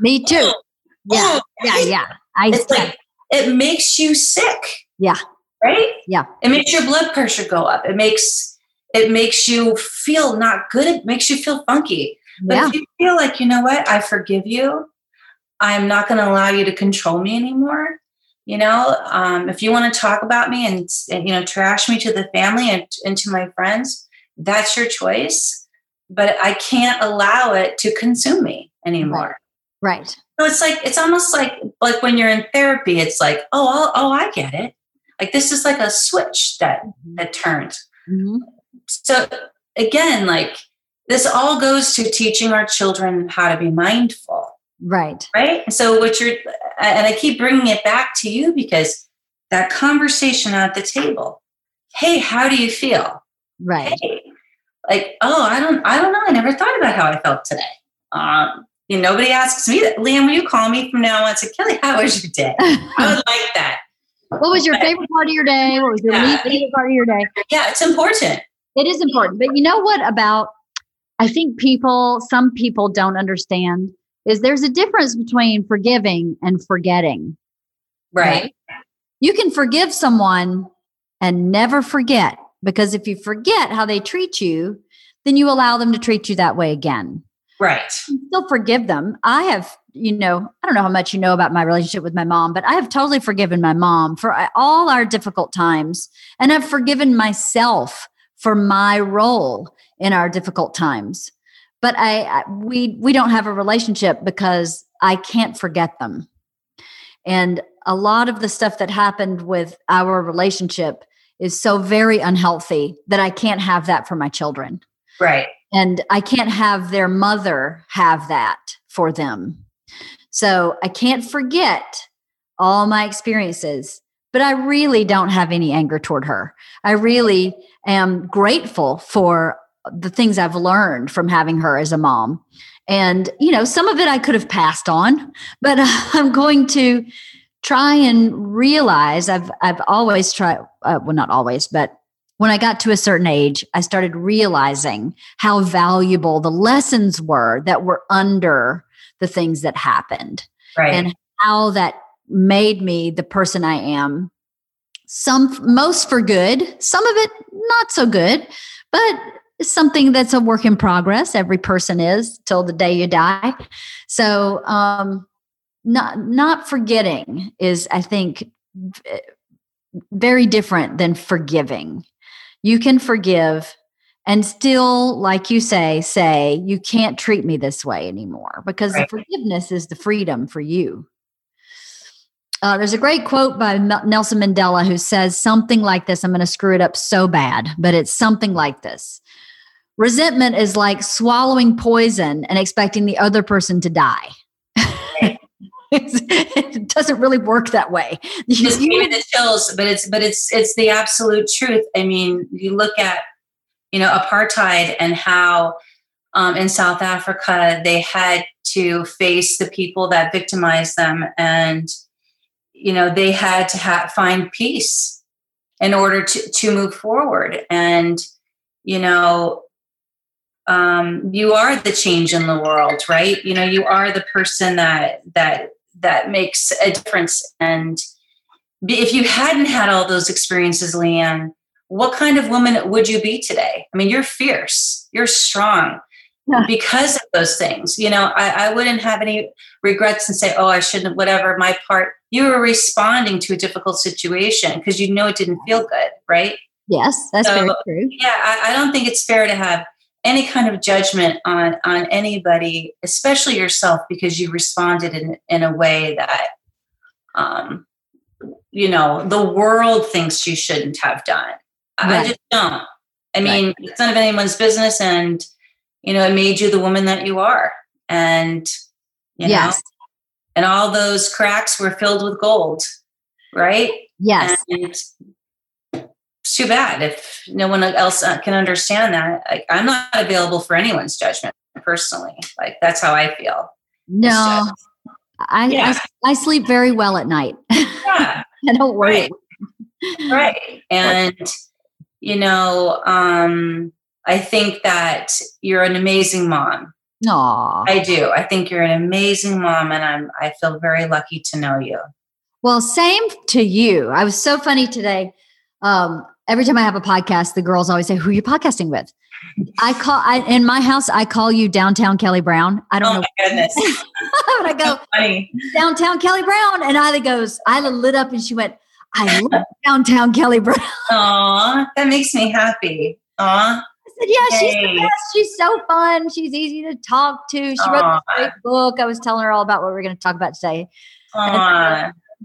[SPEAKER 1] Me too. Oh, yeah, oh, yeah, yeah.
[SPEAKER 3] I it's like it makes you sick.
[SPEAKER 1] Yeah.
[SPEAKER 3] Right.
[SPEAKER 1] Yeah.
[SPEAKER 3] It makes your blood pressure go up. It makes it makes you feel not good. It makes you feel funky. But yeah. if you feel like you know what, I forgive you. I'm not going to allow you to control me anymore. You know, um, if you want to talk about me and, and you know trash me to the family and, and to my friends, that's your choice but I can't allow it to consume me anymore.
[SPEAKER 1] Right. right.
[SPEAKER 3] So it's like it's almost like like when you're in therapy, it's like, oh, oh, oh I get it. Like this is like a switch that mm-hmm. that turns. Mm-hmm. So again, like this all goes to teaching our children how to be mindful.
[SPEAKER 1] Right.
[SPEAKER 3] Right. So what you're and I keep bringing it back to you because that conversation at the table. Hey, how do you feel?
[SPEAKER 1] Right.
[SPEAKER 3] Hey, like, oh, I don't, I don't know. I never thought about how I felt today. Um, you know, nobody asks me that. Liam, will you call me from now on? and say, Kelly, how was your day? *laughs* I would like that.
[SPEAKER 1] What was your favorite part of your day? What was your
[SPEAKER 3] Yeah.
[SPEAKER 1] favorite part of your day?
[SPEAKER 3] Yeah, it's important.
[SPEAKER 1] It is important. But you know what about I think people some people don't understand is there's a difference between forgiving and forgetting.
[SPEAKER 3] Right.
[SPEAKER 1] You can forgive someone and never forget because if you forget how they treat you, then you allow them to treat you that way again.
[SPEAKER 3] Right.
[SPEAKER 1] Still forgive them. I have, you know, I don't know how much you know about my relationship with my mom, but I have totally forgiven my mom for uh, all our difficult times. And I've forgiven myself for my role in our difficult times. But I, I we we don't have a relationship because I can't forget them. And a lot of the stuff that happened with our relationship is so very unhealthy that I can't have that for my children
[SPEAKER 3] Right.
[SPEAKER 1] and I can't have their mother have that for them. So I can't forget all my experiences, but I really don't have any anger toward her. I really am grateful for the things I've learned from having her as a mom. And, you know, some of it I could have passed on, but *laughs* I'm going to try and realize I've I've always tried uh, well not always but when I got to a certain age, I started realizing how valuable the lessons were that were under the things that happened
[SPEAKER 3] Right.
[SPEAKER 1] and how that made me the person I am. Some, most for good, some of it not so good, but something that's a work in progress. Every person is till the day you die. So, um, not not forgetting is, I think, very different than forgiving. You can forgive and still like you say say you can't treat me this way anymore because
[SPEAKER 3] Right.
[SPEAKER 1] the forgiveness is the freedom for you. Uh, there's a great quote by nelson mandela who says something like this i'm going to screw it up so bad but it's something like this. Resentment is like swallowing poison and expecting the other person to die it *laughs* doesn't really work that way You-
[SPEAKER 3] just
[SPEAKER 1] you-
[SPEAKER 3] the chills, but it's but it's it's the absolute truth. I mean, you look at you know apartheid and how um, in South Africa they had to face the people that victimized them, and you know they had to ha- find peace in order to to move forward. And you know, um, you are the change in the world, right? You know, you are the person that that that makes a difference and if you hadn't had all those experiences, Leanne, what kind of woman would you be today? I mean, you're fierce, you're strong
[SPEAKER 1] Yeah.
[SPEAKER 3] because of those things. You know, I, I wouldn't have any regrets and say, oh, I shouldn't, whatever, my part. You were responding to a difficult situation because you know it didn't feel good, right?
[SPEAKER 1] yes that's
[SPEAKER 3] So-
[SPEAKER 1] very true
[SPEAKER 3] Yeah, I, I don't think it's fair to have any kind of judgment on on anybody, especially yourself, because you responded in in a way that, um, you know, the world thinks you shouldn't have done. I just don't. I mean, it's none of anyone's business, and you know, it made you the woman that you are, and you know,
[SPEAKER 1] yes
[SPEAKER 3] and all those cracks were filled with gold, right?
[SPEAKER 1] yes
[SPEAKER 3] And it's too bad if no one else uh, can understand that. Like, I'm not available for anyone's judgment personally. Like that's how I feel.
[SPEAKER 1] No, I,
[SPEAKER 3] Yeah.
[SPEAKER 1] I I sleep very well at night. *laughs*
[SPEAKER 3] Yeah,
[SPEAKER 1] I don't worry.
[SPEAKER 3] Right. right. And you know, um, I think that you're an amazing mom.
[SPEAKER 1] No,
[SPEAKER 3] I do. I think you're an amazing mom, and I'm. I feel very lucky to know you.
[SPEAKER 1] Well, same to you. I was so funny today. Um, every time I have a podcast, the girls always say, "Who are you podcasting with?" I call I, in my house. I call you downtown Kelly Browne. I don't know.
[SPEAKER 3] Oh
[SPEAKER 1] know.
[SPEAKER 3] my goodness, *laughs*
[SPEAKER 1] but I go
[SPEAKER 3] funny.
[SPEAKER 1] downtown Kelly Browne, and Isla goes. Isla lit up, and she went, "I love downtown Kelly Browne." *laughs*
[SPEAKER 3] Aw, that makes me happy. Aw,
[SPEAKER 1] I said, "Yeah, she's the best. She's so fun. She's easy to talk to. She wrote
[SPEAKER 3] Aw.
[SPEAKER 1] this great book. I was telling her all about what we are going to talk about today."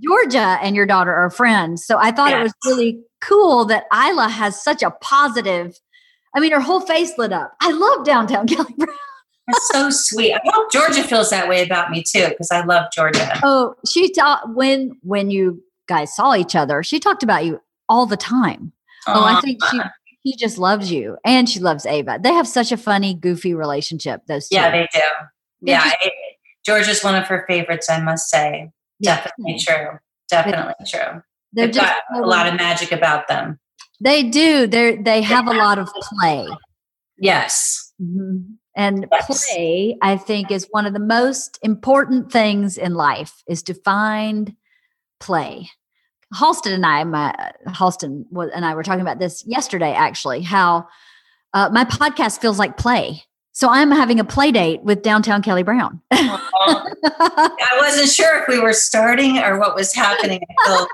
[SPEAKER 1] Georgia and your daughter are friends. So I thought it was really cool that Isla has such a positive. I mean, her whole face lit up. I love downtown *laughs* Kelly Browne.
[SPEAKER 3] That's so sweet. I hope Georgia feels that way about me too, because I love Georgia.
[SPEAKER 1] Oh, she taught when when you guys saw each other, she talked about you all the time. Oh, I think she she just loves you and she loves Ava. They have such a funny, goofy relationship. Those two.
[SPEAKER 3] Yeah, they do. Yeah, just, is one of her favorites, I must say. Definitely true. Definitely true. They've got a lot of magic about them.
[SPEAKER 1] They do. They they have a lot of play.
[SPEAKER 3] Yes.
[SPEAKER 1] Mm-hmm. And yes. play, I think, is one of the most important things in life is to find play. Halston and I, my Halston and I were talking about this yesterday, actually, how uh, my podcast feels like play. So I'm having a play date with downtown Kelly Browne. *laughs*
[SPEAKER 3] I wasn't sure if we were starting or what was happening. Oh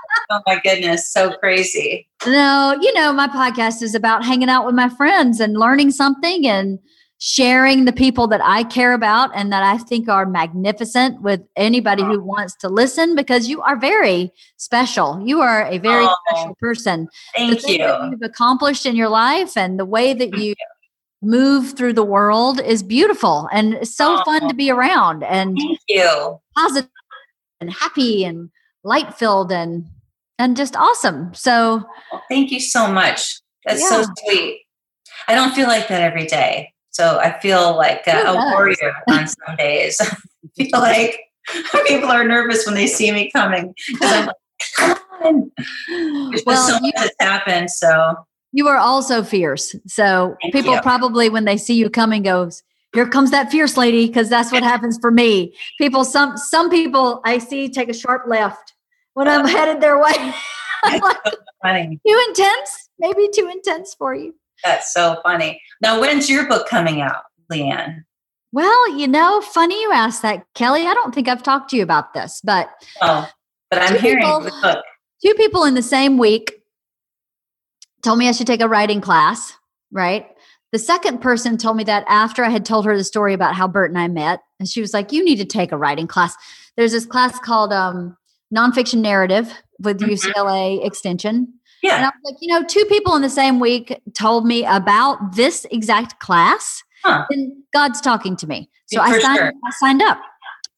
[SPEAKER 3] my goodness, so crazy.
[SPEAKER 1] No, you know, my podcast is about hanging out with my friends and learning something and sharing the people that I care about and that I think are magnificent with anybody who oh. wants to listen because you are very special. You are a very oh, special person.
[SPEAKER 3] Thank you.
[SPEAKER 1] you've accomplished in your life and the way that you move through the world is beautiful and so oh, fun to be around and
[SPEAKER 3] thank you.
[SPEAKER 1] positive and happy and light filled and and just awesome. So
[SPEAKER 3] thank you so much. That's yeah. so sweet. I don't feel like that every day. So I feel like uh, a warrior on *laughs* some days. *laughs* I feel like *laughs* people are nervous when they see me coming because I'm like, come on. Well, so much has happened. So
[SPEAKER 1] you are also fierce. So Thank people you. probably when they see you coming goes, here comes that fierce lady because that's what happens for me. People, some some people I see take a sharp left when I'm headed their way. *laughs* like, so funny. Too intense, maybe too intense for you.
[SPEAKER 3] That's so funny. Now, when's your book coming out, Leanne?
[SPEAKER 1] Well, you know, funny you asked that, Kelly. I don't think I've talked to you about this, but
[SPEAKER 3] oh, but I'm hearing people, the book.
[SPEAKER 1] Two people in the same week told me I should take a writing class. Right. The second person told me that after I had told her the story about how Bert and I met, and she was like, "You need to take a writing class." There's this class called um, nonfiction narrative with mm-hmm. UCLA Extension
[SPEAKER 3] yeah.
[SPEAKER 1] And I was like, you know, two people in the same week told me about this exact class. Huh. And God's talking to me. So I signed, sure. I signed up.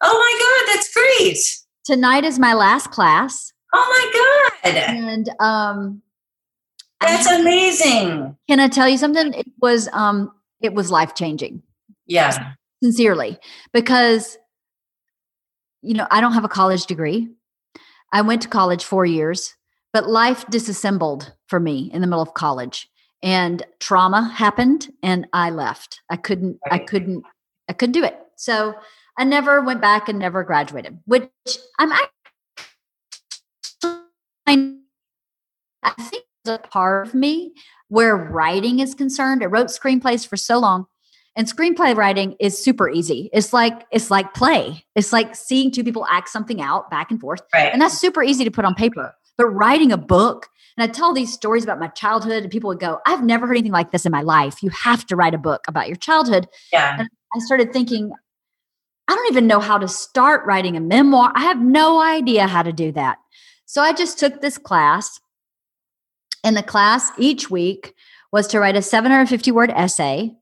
[SPEAKER 3] Oh my God, that's great.
[SPEAKER 1] Tonight is my last class.
[SPEAKER 3] Oh my God.
[SPEAKER 1] And um
[SPEAKER 3] that's I, amazing.
[SPEAKER 1] Can I tell you something? It was um it was life changing.
[SPEAKER 3] Yeah.
[SPEAKER 1] Sincerely. Because you know, I don't have a college degree. I went to college four years. But life disassembled for me in the middle of college and trauma happened and I left. I couldn't, I couldn't, I couldn't do it. So I never went back and never graduated, which I'm actually, I think a part of me where writing is concerned. I wrote screenplays for so long and screenplay writing is super easy. It's like it's like play. It's like seeing two people act something out back and forth.
[SPEAKER 3] Right.
[SPEAKER 1] And that's super easy to put on paper. But writing a book, and I tell these stories about my childhood, and people would go, I've never heard anything like this in my life. You have to write a book about your childhood.
[SPEAKER 3] Yeah.
[SPEAKER 1] And I started thinking, I don't even know how to start writing a memoir. I have no idea how to do that. So I just took this class. And the class each week was to write a 750 word essay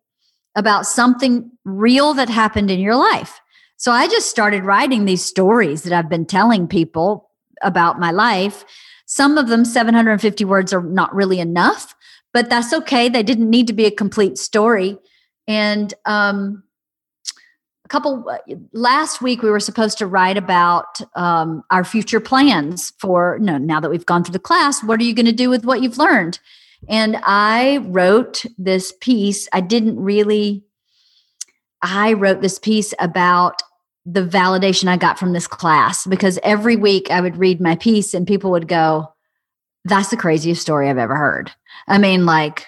[SPEAKER 1] about something real that happened in your life. So I just started writing these stories that I've been telling people about my life. Some of them, 750 words, are not really enough, but that's okay. They didn't need to be a complete story. And um, a couple last week, we were supposed to write about um, our future plans for no. Now that we've gone through the class, what are you going to do with what you've learned? And I wrote this piece. I didn't really. I wrote this piece about the validation I got from this class because every week I would read my piece and people would go, That's the craziest story I've ever heard. I mean, like,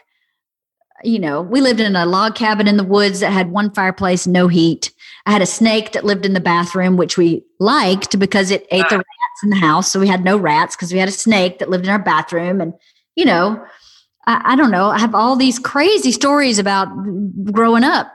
[SPEAKER 1] you know, we lived in a log cabin in the woods that had one fireplace, no heat. I had a snake that lived in the bathroom, which we liked because it ate the rats in the house. So we had no rats because we had a snake that lived in our bathroom. And, you know, I, I don't know. I have all these crazy stories about growing up.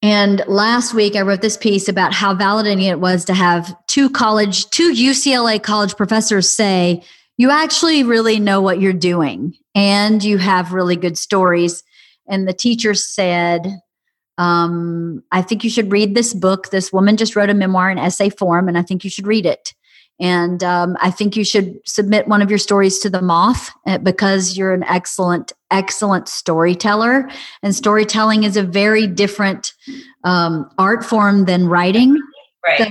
[SPEAKER 1] And last week, I wrote this piece about how validating it was to have two college, two UCLA college professors say, you actually really know what you're doing and you have really good stories. And the teacher said, um, I think you should read this book. This woman just wrote a memoir in essay form, and I think you should read it. And um, I think you should submit one of your stories to the Moth uh, because you're an excellent, excellent storyteller. And storytelling is a very different um, art form than writing.
[SPEAKER 3] Right. So,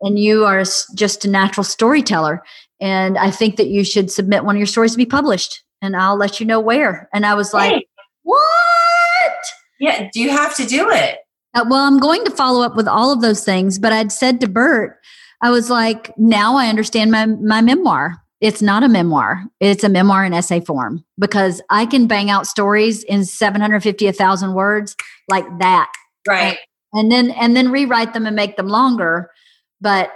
[SPEAKER 1] and you are just a natural storyteller. And I think that you should submit one of your stories to be published, and I'll let you know where. And I was like, hey. what?
[SPEAKER 3] Yeah. Do you have to do it?
[SPEAKER 1] Uh, well, I'm going to follow up with all of those things, but I'd said to Bert, I was like, now I understand my my memoir. It's not a memoir. It's a memoir in essay form because I can bang out stories in 750 1000 words like that.
[SPEAKER 3] Right.
[SPEAKER 1] And then and then rewrite them and make them longer, but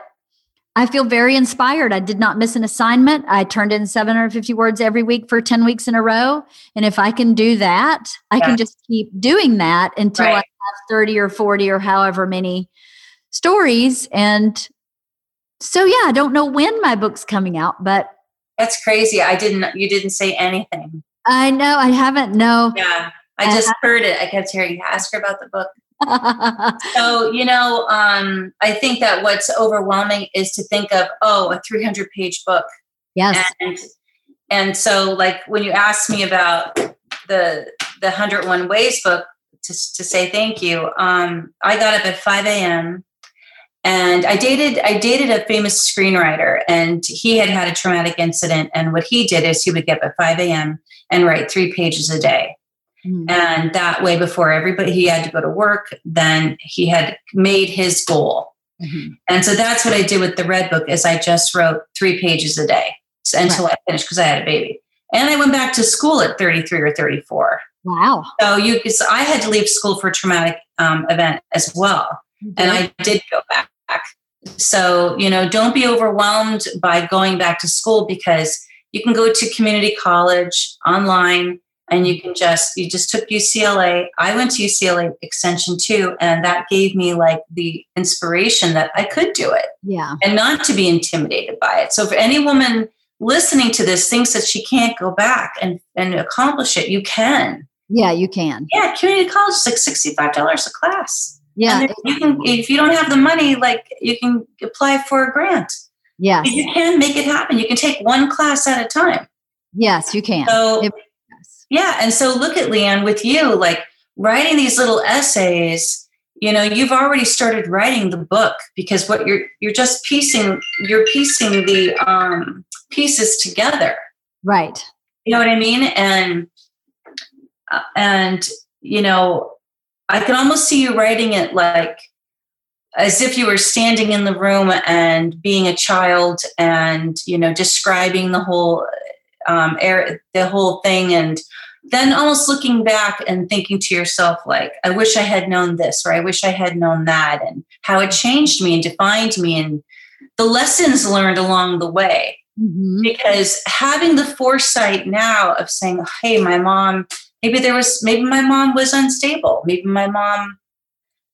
[SPEAKER 1] I feel very inspired. I did not miss an assignment. I turned in 750 words every week for 10 weeks in a row. And if I can do that, I yeah. can just keep doing that until right. I have 30 or 40 or however many stories. And so yeah, I don't know when my book's coming out, but
[SPEAKER 3] that's crazy. I didn't you didn't say anything.
[SPEAKER 1] I know I haven't no.
[SPEAKER 3] Yeah. I just I heard it. I kept hearing ask her about the book. So, you know, um, I think that what's overwhelming is to think of, oh, a 300 page book.
[SPEAKER 1] Yes.
[SPEAKER 3] And, and so like when you asked me about the the 101 ways book to, to say thank you, um, I got up at 5 a.m and i dated i dated a famous screenwriter and he had had a traumatic incident and what he did is he would get up at 5 a.m and write three pages a day mm-hmm. and that way before everybody he had to go to work then he had made his goal mm-hmm. and so that's what i did with the red book is i just wrote three pages a day until right. i finished because i had a baby and i went back to school at 33 or 34
[SPEAKER 1] wow
[SPEAKER 3] so you so i had to leave school for a traumatic um, event as well mm-hmm. and i did go back so, you know, don't be overwhelmed by going back to school because you can go to community college online and you can just you just took UCLA. I went to UCLA extension too and that gave me like the inspiration that I could do it.
[SPEAKER 1] Yeah.
[SPEAKER 3] And not to be intimidated by it. So if any woman listening to this thinks that she can't go back and and accomplish it, you can.
[SPEAKER 1] Yeah, you can.
[SPEAKER 3] Yeah, community college is like $65 a class.
[SPEAKER 1] Yeah.
[SPEAKER 3] you can, if you don't have the money, like you can apply for a grant.
[SPEAKER 1] Yes.
[SPEAKER 3] You can make it happen. You can take one class at a time.
[SPEAKER 1] Yes, you can.
[SPEAKER 3] So, it. Yeah. And so look at Leanne with you, like writing these little essays, you know, you've already started writing the book because what you're, you're just piecing, you're piecing the um, pieces together.
[SPEAKER 1] Right.
[SPEAKER 3] You know what I mean? And, uh, and, you know, I can almost see you writing it like as if you were standing in the room and being a child and you know describing the whole um, air, the whole thing and then almost looking back and thinking to yourself like i wish i had known this or i wish i had known that and how it changed me and defined me and the lessons learned along the way mm-hmm. because having the foresight now of saying hey my mom maybe there was maybe my mom was unstable maybe my mom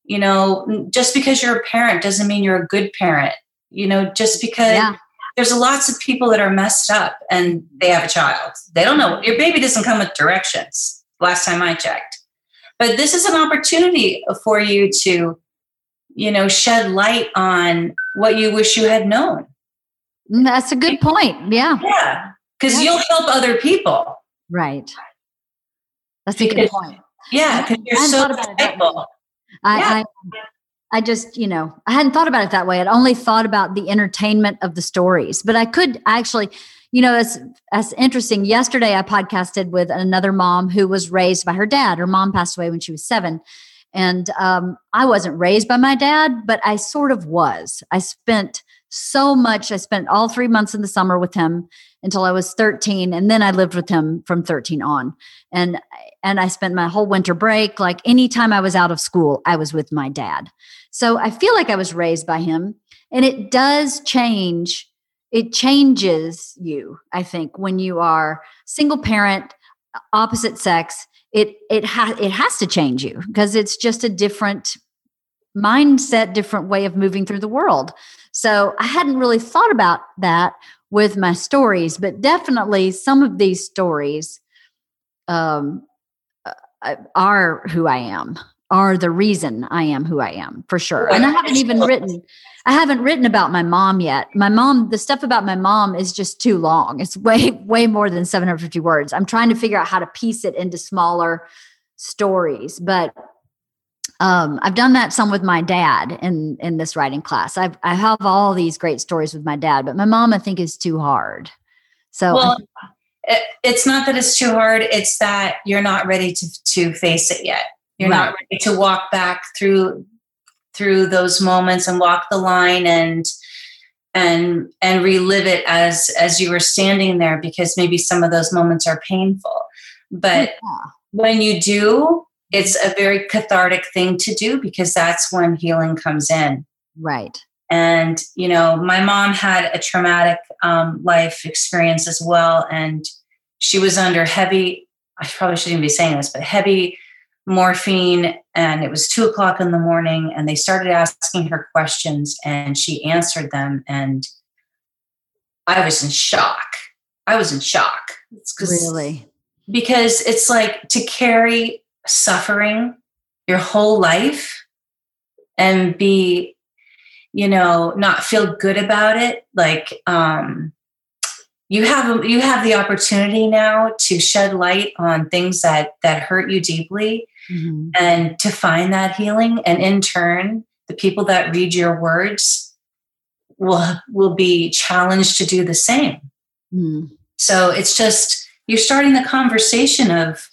[SPEAKER 3] you know just because you're a parent doesn't mean you're a good parent you know just because yeah. There's lots of people that are messed up and they have a child. They don't know. Your baby doesn't come with directions last time i checked. But this is an opportunity for you to you know shed light on what you wish you had known.
[SPEAKER 1] Mm, that's a good point. Yeah.
[SPEAKER 3] Yeah because yeah. you'll help other people.
[SPEAKER 1] Right. That's a good point.
[SPEAKER 3] Yeah, because you're so thankful.
[SPEAKER 1] I, yeah. I, I just, you know, I hadn't thought about it that way. I'd only thought about the entertainment of the stories, but I could actually, you know, that's that's interesting. Yesterday, I podcasted with another mom who was raised by her dad. Her mom passed away when she was seven, and um, I wasn't raised by my dad, but I sort of was. I spent so much. I spent all three months in the summer with him until I was 13 and then I lived with him from 13 on. And and I spent my whole winter break like anytime I was out of school, I was with my dad. So I feel like I was raised by him and it does change it changes you, I think, when you are single parent, opposite sex, it it has it has to change you because it's just a different mindset, different way of moving through the world. So I hadn't really thought about that with my stories, but definitely some of these stories um, uh, are who I am are the reason I am who I am for sure. And I haven't even written I haven't written about my mom yet. My mom, the stuff about my mom is just too long. It's way *laughs* way more than 750 words. I'm trying to figure out how to piece it into smaller stories, but um, I've done that some with my dad in in this writing class. I've I have all these great stories with my dad, but my mom I think is too hard. So
[SPEAKER 3] well, it, it's not that it's too hard; it's that you're not ready to to face it yet. You're right. not ready to walk back through through those moments and walk the line and and and relive it as as you were standing there because maybe some of those moments are painful. But yeah. when you do, it's a very cathartic thing to do because that's when healing comes in.
[SPEAKER 1] Right.
[SPEAKER 3] And, you know, my mom had a traumatic um, life experience as well. And she was under heavy, I probably shouldn't be saying this, but heavy morphine. And it was two o'clock in the morning. And they started asking her questions and she answered them. And I was in shock. I was in shock.
[SPEAKER 1] really?
[SPEAKER 3] Because it's like to carry suffering your whole life and be you know not feel good about it like um you have you have the opportunity now to shed light on things that that hurt you deeply mm-hmm. and to find that healing and in turn the people that read your words will will be challenged to do the same. Mm. so it's just you're starting the conversation of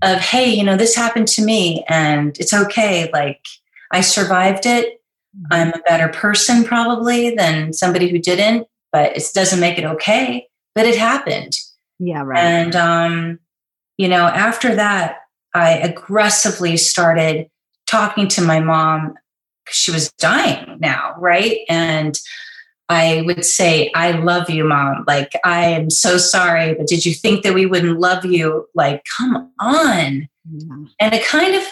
[SPEAKER 3] of hey you know this happened to me and it's okay like i survived it. I'm a better person probably than somebody who didn't but it doesn't make it okay. But it happened.
[SPEAKER 1] Yeah right.
[SPEAKER 3] And um you know after that i aggressively started talking to my mom she was dying now right and I would say, I love you, mom. Like, I am so sorry, but did you think that we wouldn't love you? Like, come on. Yeah. And it kind of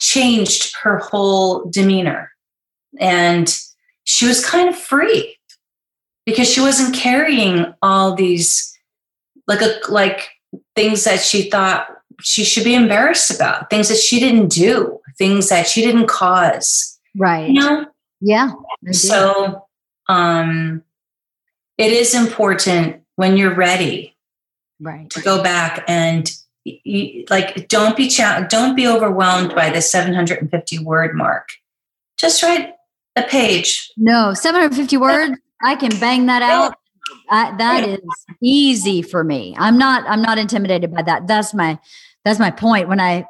[SPEAKER 3] changed her whole demeanor. And she was kind of free because she wasn't carrying all these like a like things that she thought she should be embarrassed about, things that she didn't do, things that she didn't cause.
[SPEAKER 1] Right.
[SPEAKER 3] You know?
[SPEAKER 1] Yeah.
[SPEAKER 3] So um, it is important when you're ready
[SPEAKER 1] right
[SPEAKER 3] to go back and you, like don't be cha- don't be overwhelmed by the 750 word mark just write a page
[SPEAKER 1] no 750 words i can bang that out I, that is easy for me i'm not i'm not intimidated by that that's my that's my point when i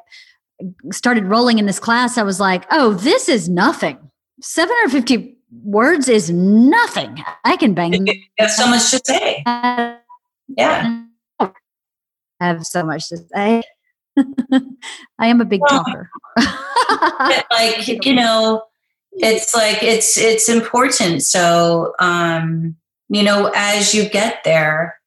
[SPEAKER 1] started rolling in this class i was like oh this is nothing 750 words is nothing. I can bang.
[SPEAKER 3] have so much to say. *laughs* Yeah. I
[SPEAKER 1] have so much to say. *laughs* I am a big well, talker. *laughs*
[SPEAKER 3] like, you know, it's like it's it's important. So um, you know, as you get there,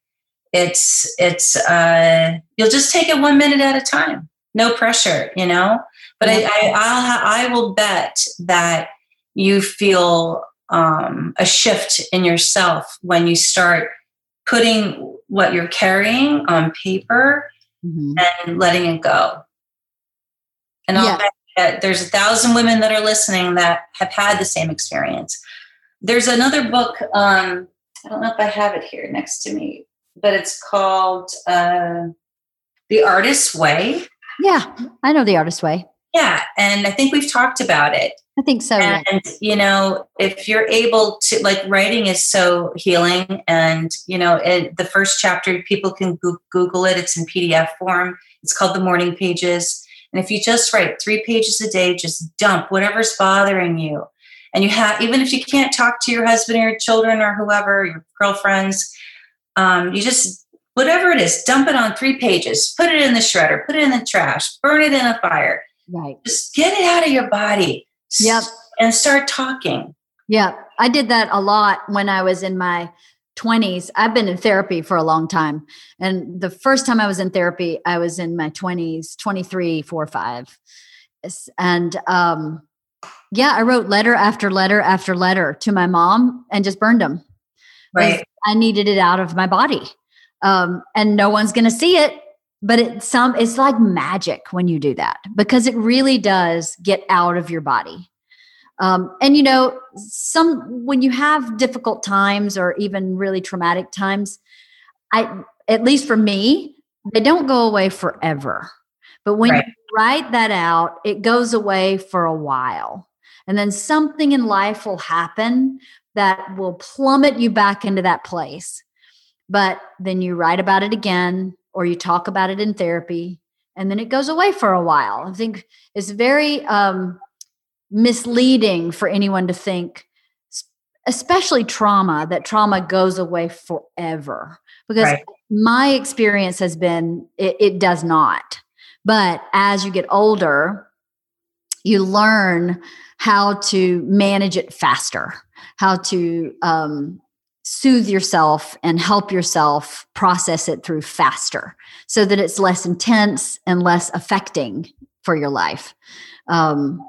[SPEAKER 3] it's it's uh you'll just take it one minute at a time. No pressure, you know. But I, I I'll I will bet that you feel um, a shift in yourself when you start putting what you're carrying on paper mm-hmm. and letting it go. And I'll bet that there's a thousand women that are listening that have had the same experience. There's another book. Um, I don't know if I have it here next to me, but it's called uh, The Artist's Way.
[SPEAKER 1] Yeah, I know The Artist's Way.
[SPEAKER 3] Yeah, and I think we've talked about it.
[SPEAKER 1] I think so.
[SPEAKER 3] And, you know, if you're able to, like, writing is so healing. And, you know, it, the first chapter, people can Google it, it's in PDF form. It's called The Morning Pages. And if you just write three pages a day, just dump whatever's bothering you. And you have, even if you can't talk to your husband or your children or whoever, your girlfriends, um, you just, whatever it is, dump it on three pages, put it in the shredder, put it in the trash, burn it in a fire.
[SPEAKER 1] Right.
[SPEAKER 3] Just get it out of your body
[SPEAKER 1] Yep.
[SPEAKER 3] And start talking.
[SPEAKER 1] Yeah. I did that a lot when I was in my 20s. I've been in therapy for a long time. And the first time I was in therapy, I was in my 20s, 23, 4, 5. And um, yeah, I wrote letter after letter after letter to my mom and just burned them.
[SPEAKER 3] Right.
[SPEAKER 1] I needed it out of my body. Um, and no one's going to see it. but it's some it's like magic when you do that because it really does get out of your body um, and you know some when you have difficult times or even really traumatic times i at least for me they don't go away forever but when right. you write that out it goes away for a while and then something in life will happen that will plummet you back into that place but then you write about it again or you talk about it in therapy and then it goes away for a while. I think it's very um, misleading for anyone to think, especially trauma, that trauma goes away forever. Because right. my experience has been it, it does not. But as you get older, you learn how to manage it faster, how to um, soothe yourself and help yourself process it through faster so that it's less intense and less affecting for your life. Um,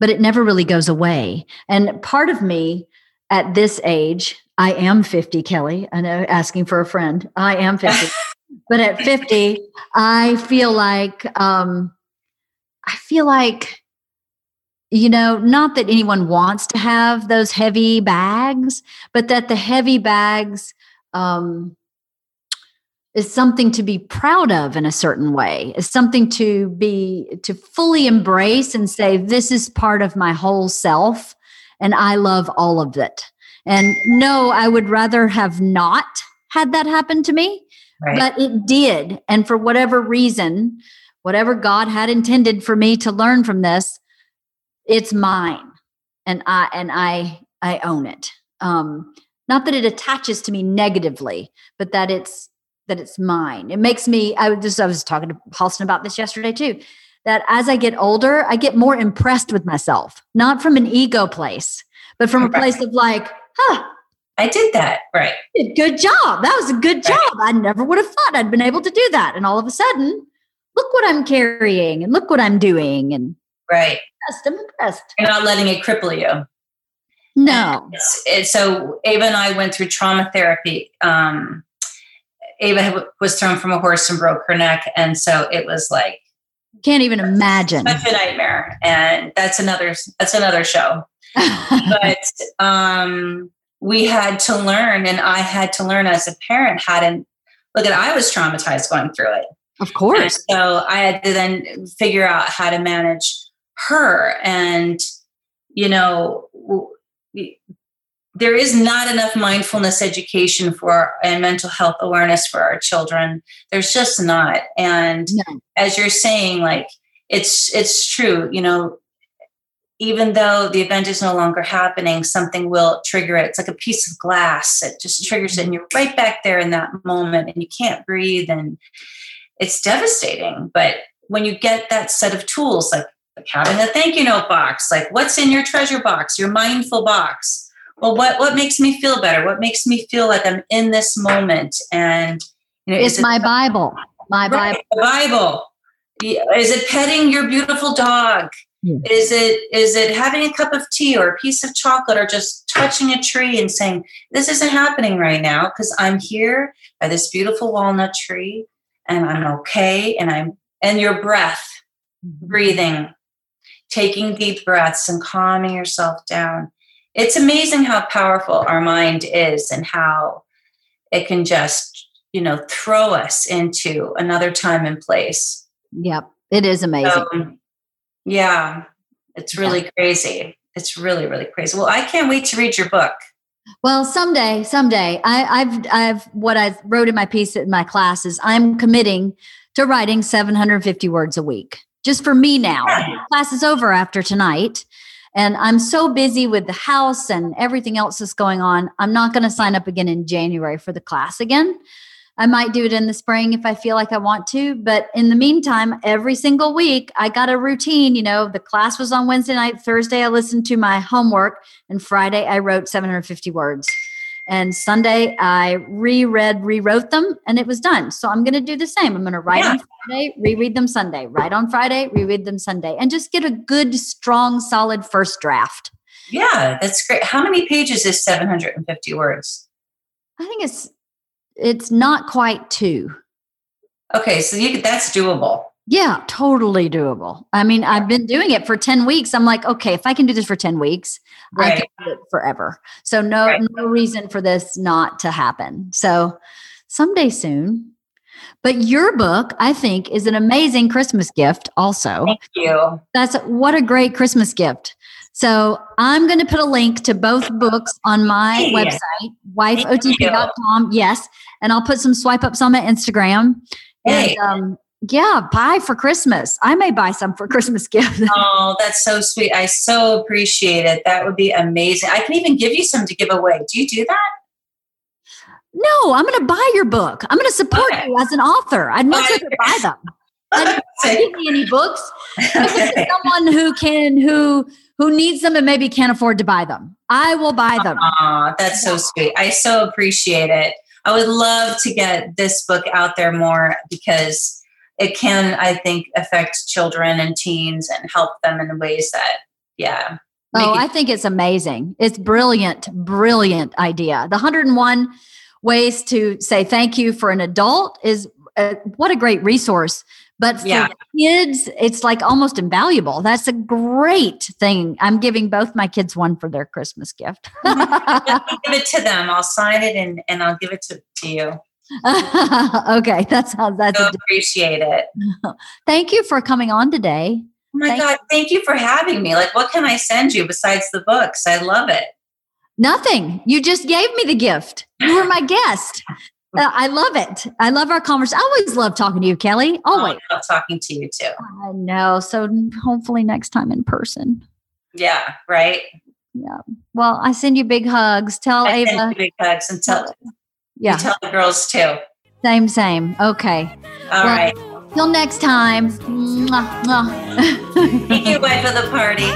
[SPEAKER 1] but it never really goes away. And part of me at this age, I am 50, Kelly. I know asking for a friend. I am 50. *laughs* but at 50, I feel like um, I feel like you know, not that anyone wants to have those heavy bags, but that the heavy bags um, is something to be proud of in a certain way, is something to be, to fully embrace and say, this is part of my whole self and I love all of it. And no, I would rather have not had that happen to me, right. but it did. And for whatever reason, whatever God had intended for me to learn from this, it's mine and i and i i own it um not that it attaches to me negatively but that it's that it's mine it makes me i was just i was talking to paulson about this yesterday too that as i get older i get more impressed with myself not from an ego place but from a place of like huh
[SPEAKER 3] i did that right
[SPEAKER 1] good job that was a good job right. i never would have thought i'd been able to do that and all of a sudden look what i'm carrying and look what i'm doing and
[SPEAKER 3] right
[SPEAKER 1] impressed. I'm impressed.
[SPEAKER 3] You're not letting it cripple you.
[SPEAKER 1] No.
[SPEAKER 3] It's, it's, so Ava and I went through trauma therapy. Um, Ava was thrown from a horse and broke her neck, and so it was like You
[SPEAKER 1] can't even imagine.
[SPEAKER 3] Such a nightmare, and that's another that's another show. *laughs* but um, we had to learn, and I had to learn as a parent how to look at. I was traumatized going through it,
[SPEAKER 1] of course. And
[SPEAKER 3] so I had to then figure out how to manage her and you know there is not enough mindfulness education for and mental health awareness for our children there's just not and no. as you're saying like it's it's true you know even though the event is no longer happening something will trigger it. It's like a piece of glass it just triggers it and you're right back there in that moment and you can't breathe and it's devastating. But when you get that set of tools like like having a thank you note box like what's in your treasure box your mindful box? Well what what makes me feel better? What makes me feel like i'm in this moment? And
[SPEAKER 1] you know it's my it, bible. My
[SPEAKER 3] right, bible. bible. Is it petting your beautiful dog is it is it having a cup of tea or a piece of chocolate or just touching a tree and saying this isn't happening right now because i'm here by this beautiful walnut tree and i'm okay and i'm and your breath mm-hmm. breathing taking deep breaths and calming yourself down. It's amazing how powerful our mind is and how it can just, you know, throw us into another time and place.
[SPEAKER 1] Yep, it is amazing. Um,
[SPEAKER 3] yeah, it's really yeah. crazy. It's really, really crazy. Well, I can't wait to read your book.
[SPEAKER 1] Well, someday, someday, I, I've, I've, what I wrote in my piece in my class is I'm committing to writing 750 words a week just for me now. Class is over after tonight. And I'm so busy with the house and everything else that's going on. I'm not going to sign up again in January for the class again. I might do it in the spring if I feel like I want to. But in the meantime, every single week, I got a routine. You know, the class was on Wednesday night. Thursday, I listened to my homework. And Friday, I wrote 750 words. And Sunday, I reread, rewrote them, and it was done. So I'm going to do the same. I'm going to write yeah. on Friday, reread them Sunday, write on Friday, reread them Sunday, and just get a good, strong, solid first draft.
[SPEAKER 3] Yeah, that's great. How many pages is 750 words?
[SPEAKER 1] I think it's it's not quite two.
[SPEAKER 3] Okay, so you that's doable.
[SPEAKER 1] Yeah, totally doable. I mean, I've been doing it for 10 weeks. I'm like, okay, if I can do this for 10 weeks, I can do it forever. So no
[SPEAKER 3] Right.
[SPEAKER 1] no reason for this not to happen. So someday soon. But your book, I think, is an amazing Christmas gift also.
[SPEAKER 3] Thank you.
[SPEAKER 1] That's what a great Christmas gift. So I'm going to put a link to both books on my website, wifeotp.com. Yes. And I'll put some swipe ups on my Instagram.
[SPEAKER 3] Hey.
[SPEAKER 1] And um, yeah, buy for Christmas. I may buy some for Christmas *laughs* gift.
[SPEAKER 3] Oh, that's so sweet. I so appreciate it. That would be amazing. I can even give you some to give away. Do you do that?
[SPEAKER 1] No, I'm going to buy your book. I'm going to support
[SPEAKER 3] Okay.
[SPEAKER 1] you as an author. I'd much rather buy them. *laughs* And don't give me any books. Give it to someone who can who who needs them and maybe can't afford to buy them. I will buy them.
[SPEAKER 3] Aw, that's so sweet. I so appreciate it. I would love to get this book out there more because it can, I think, affect children and teens and help them in ways that, yeah.
[SPEAKER 1] Oh,
[SPEAKER 3] it-
[SPEAKER 1] I think it's amazing. It's brilliant, brilliant idea. The 101 ways to say thank you for an adult is uh, what a great resource. But for
[SPEAKER 3] Yeah.
[SPEAKER 1] kids, it's like almost invaluable. That's a great thing. I'm giving both my kids one for their Christmas gift. *laughs*
[SPEAKER 3] Give it to them. I'll sign it and, and I'll give it to, to you. *laughs*
[SPEAKER 1] okay, that's how that's.
[SPEAKER 3] So appreciate it. *laughs*
[SPEAKER 1] thank you for coming on today.
[SPEAKER 3] Oh my
[SPEAKER 1] Thank-
[SPEAKER 3] God. Thank you for having me. Like, what can I send you besides the books? I love it.
[SPEAKER 1] Nothing. You just gave me the gift. You were my guest. *laughs* Uh, I love it. I love our conversation. I always love talking to you, Kelly. Always.
[SPEAKER 3] Oh, I love talking to you too.
[SPEAKER 1] I know. So hopefully next time in person.
[SPEAKER 3] Yeah, right.
[SPEAKER 1] Yeah. Well, I send you big hugs. Tell
[SPEAKER 3] I send
[SPEAKER 1] Ava.
[SPEAKER 3] you big hugs and tell,
[SPEAKER 1] Yeah.
[SPEAKER 3] you tell the girls too.
[SPEAKER 1] Same, same. Okay.
[SPEAKER 3] All
[SPEAKER 1] Well-
[SPEAKER 3] right.
[SPEAKER 1] Till next time. Mwah, mwah. *laughs*
[SPEAKER 3] Thank you, wife of the party.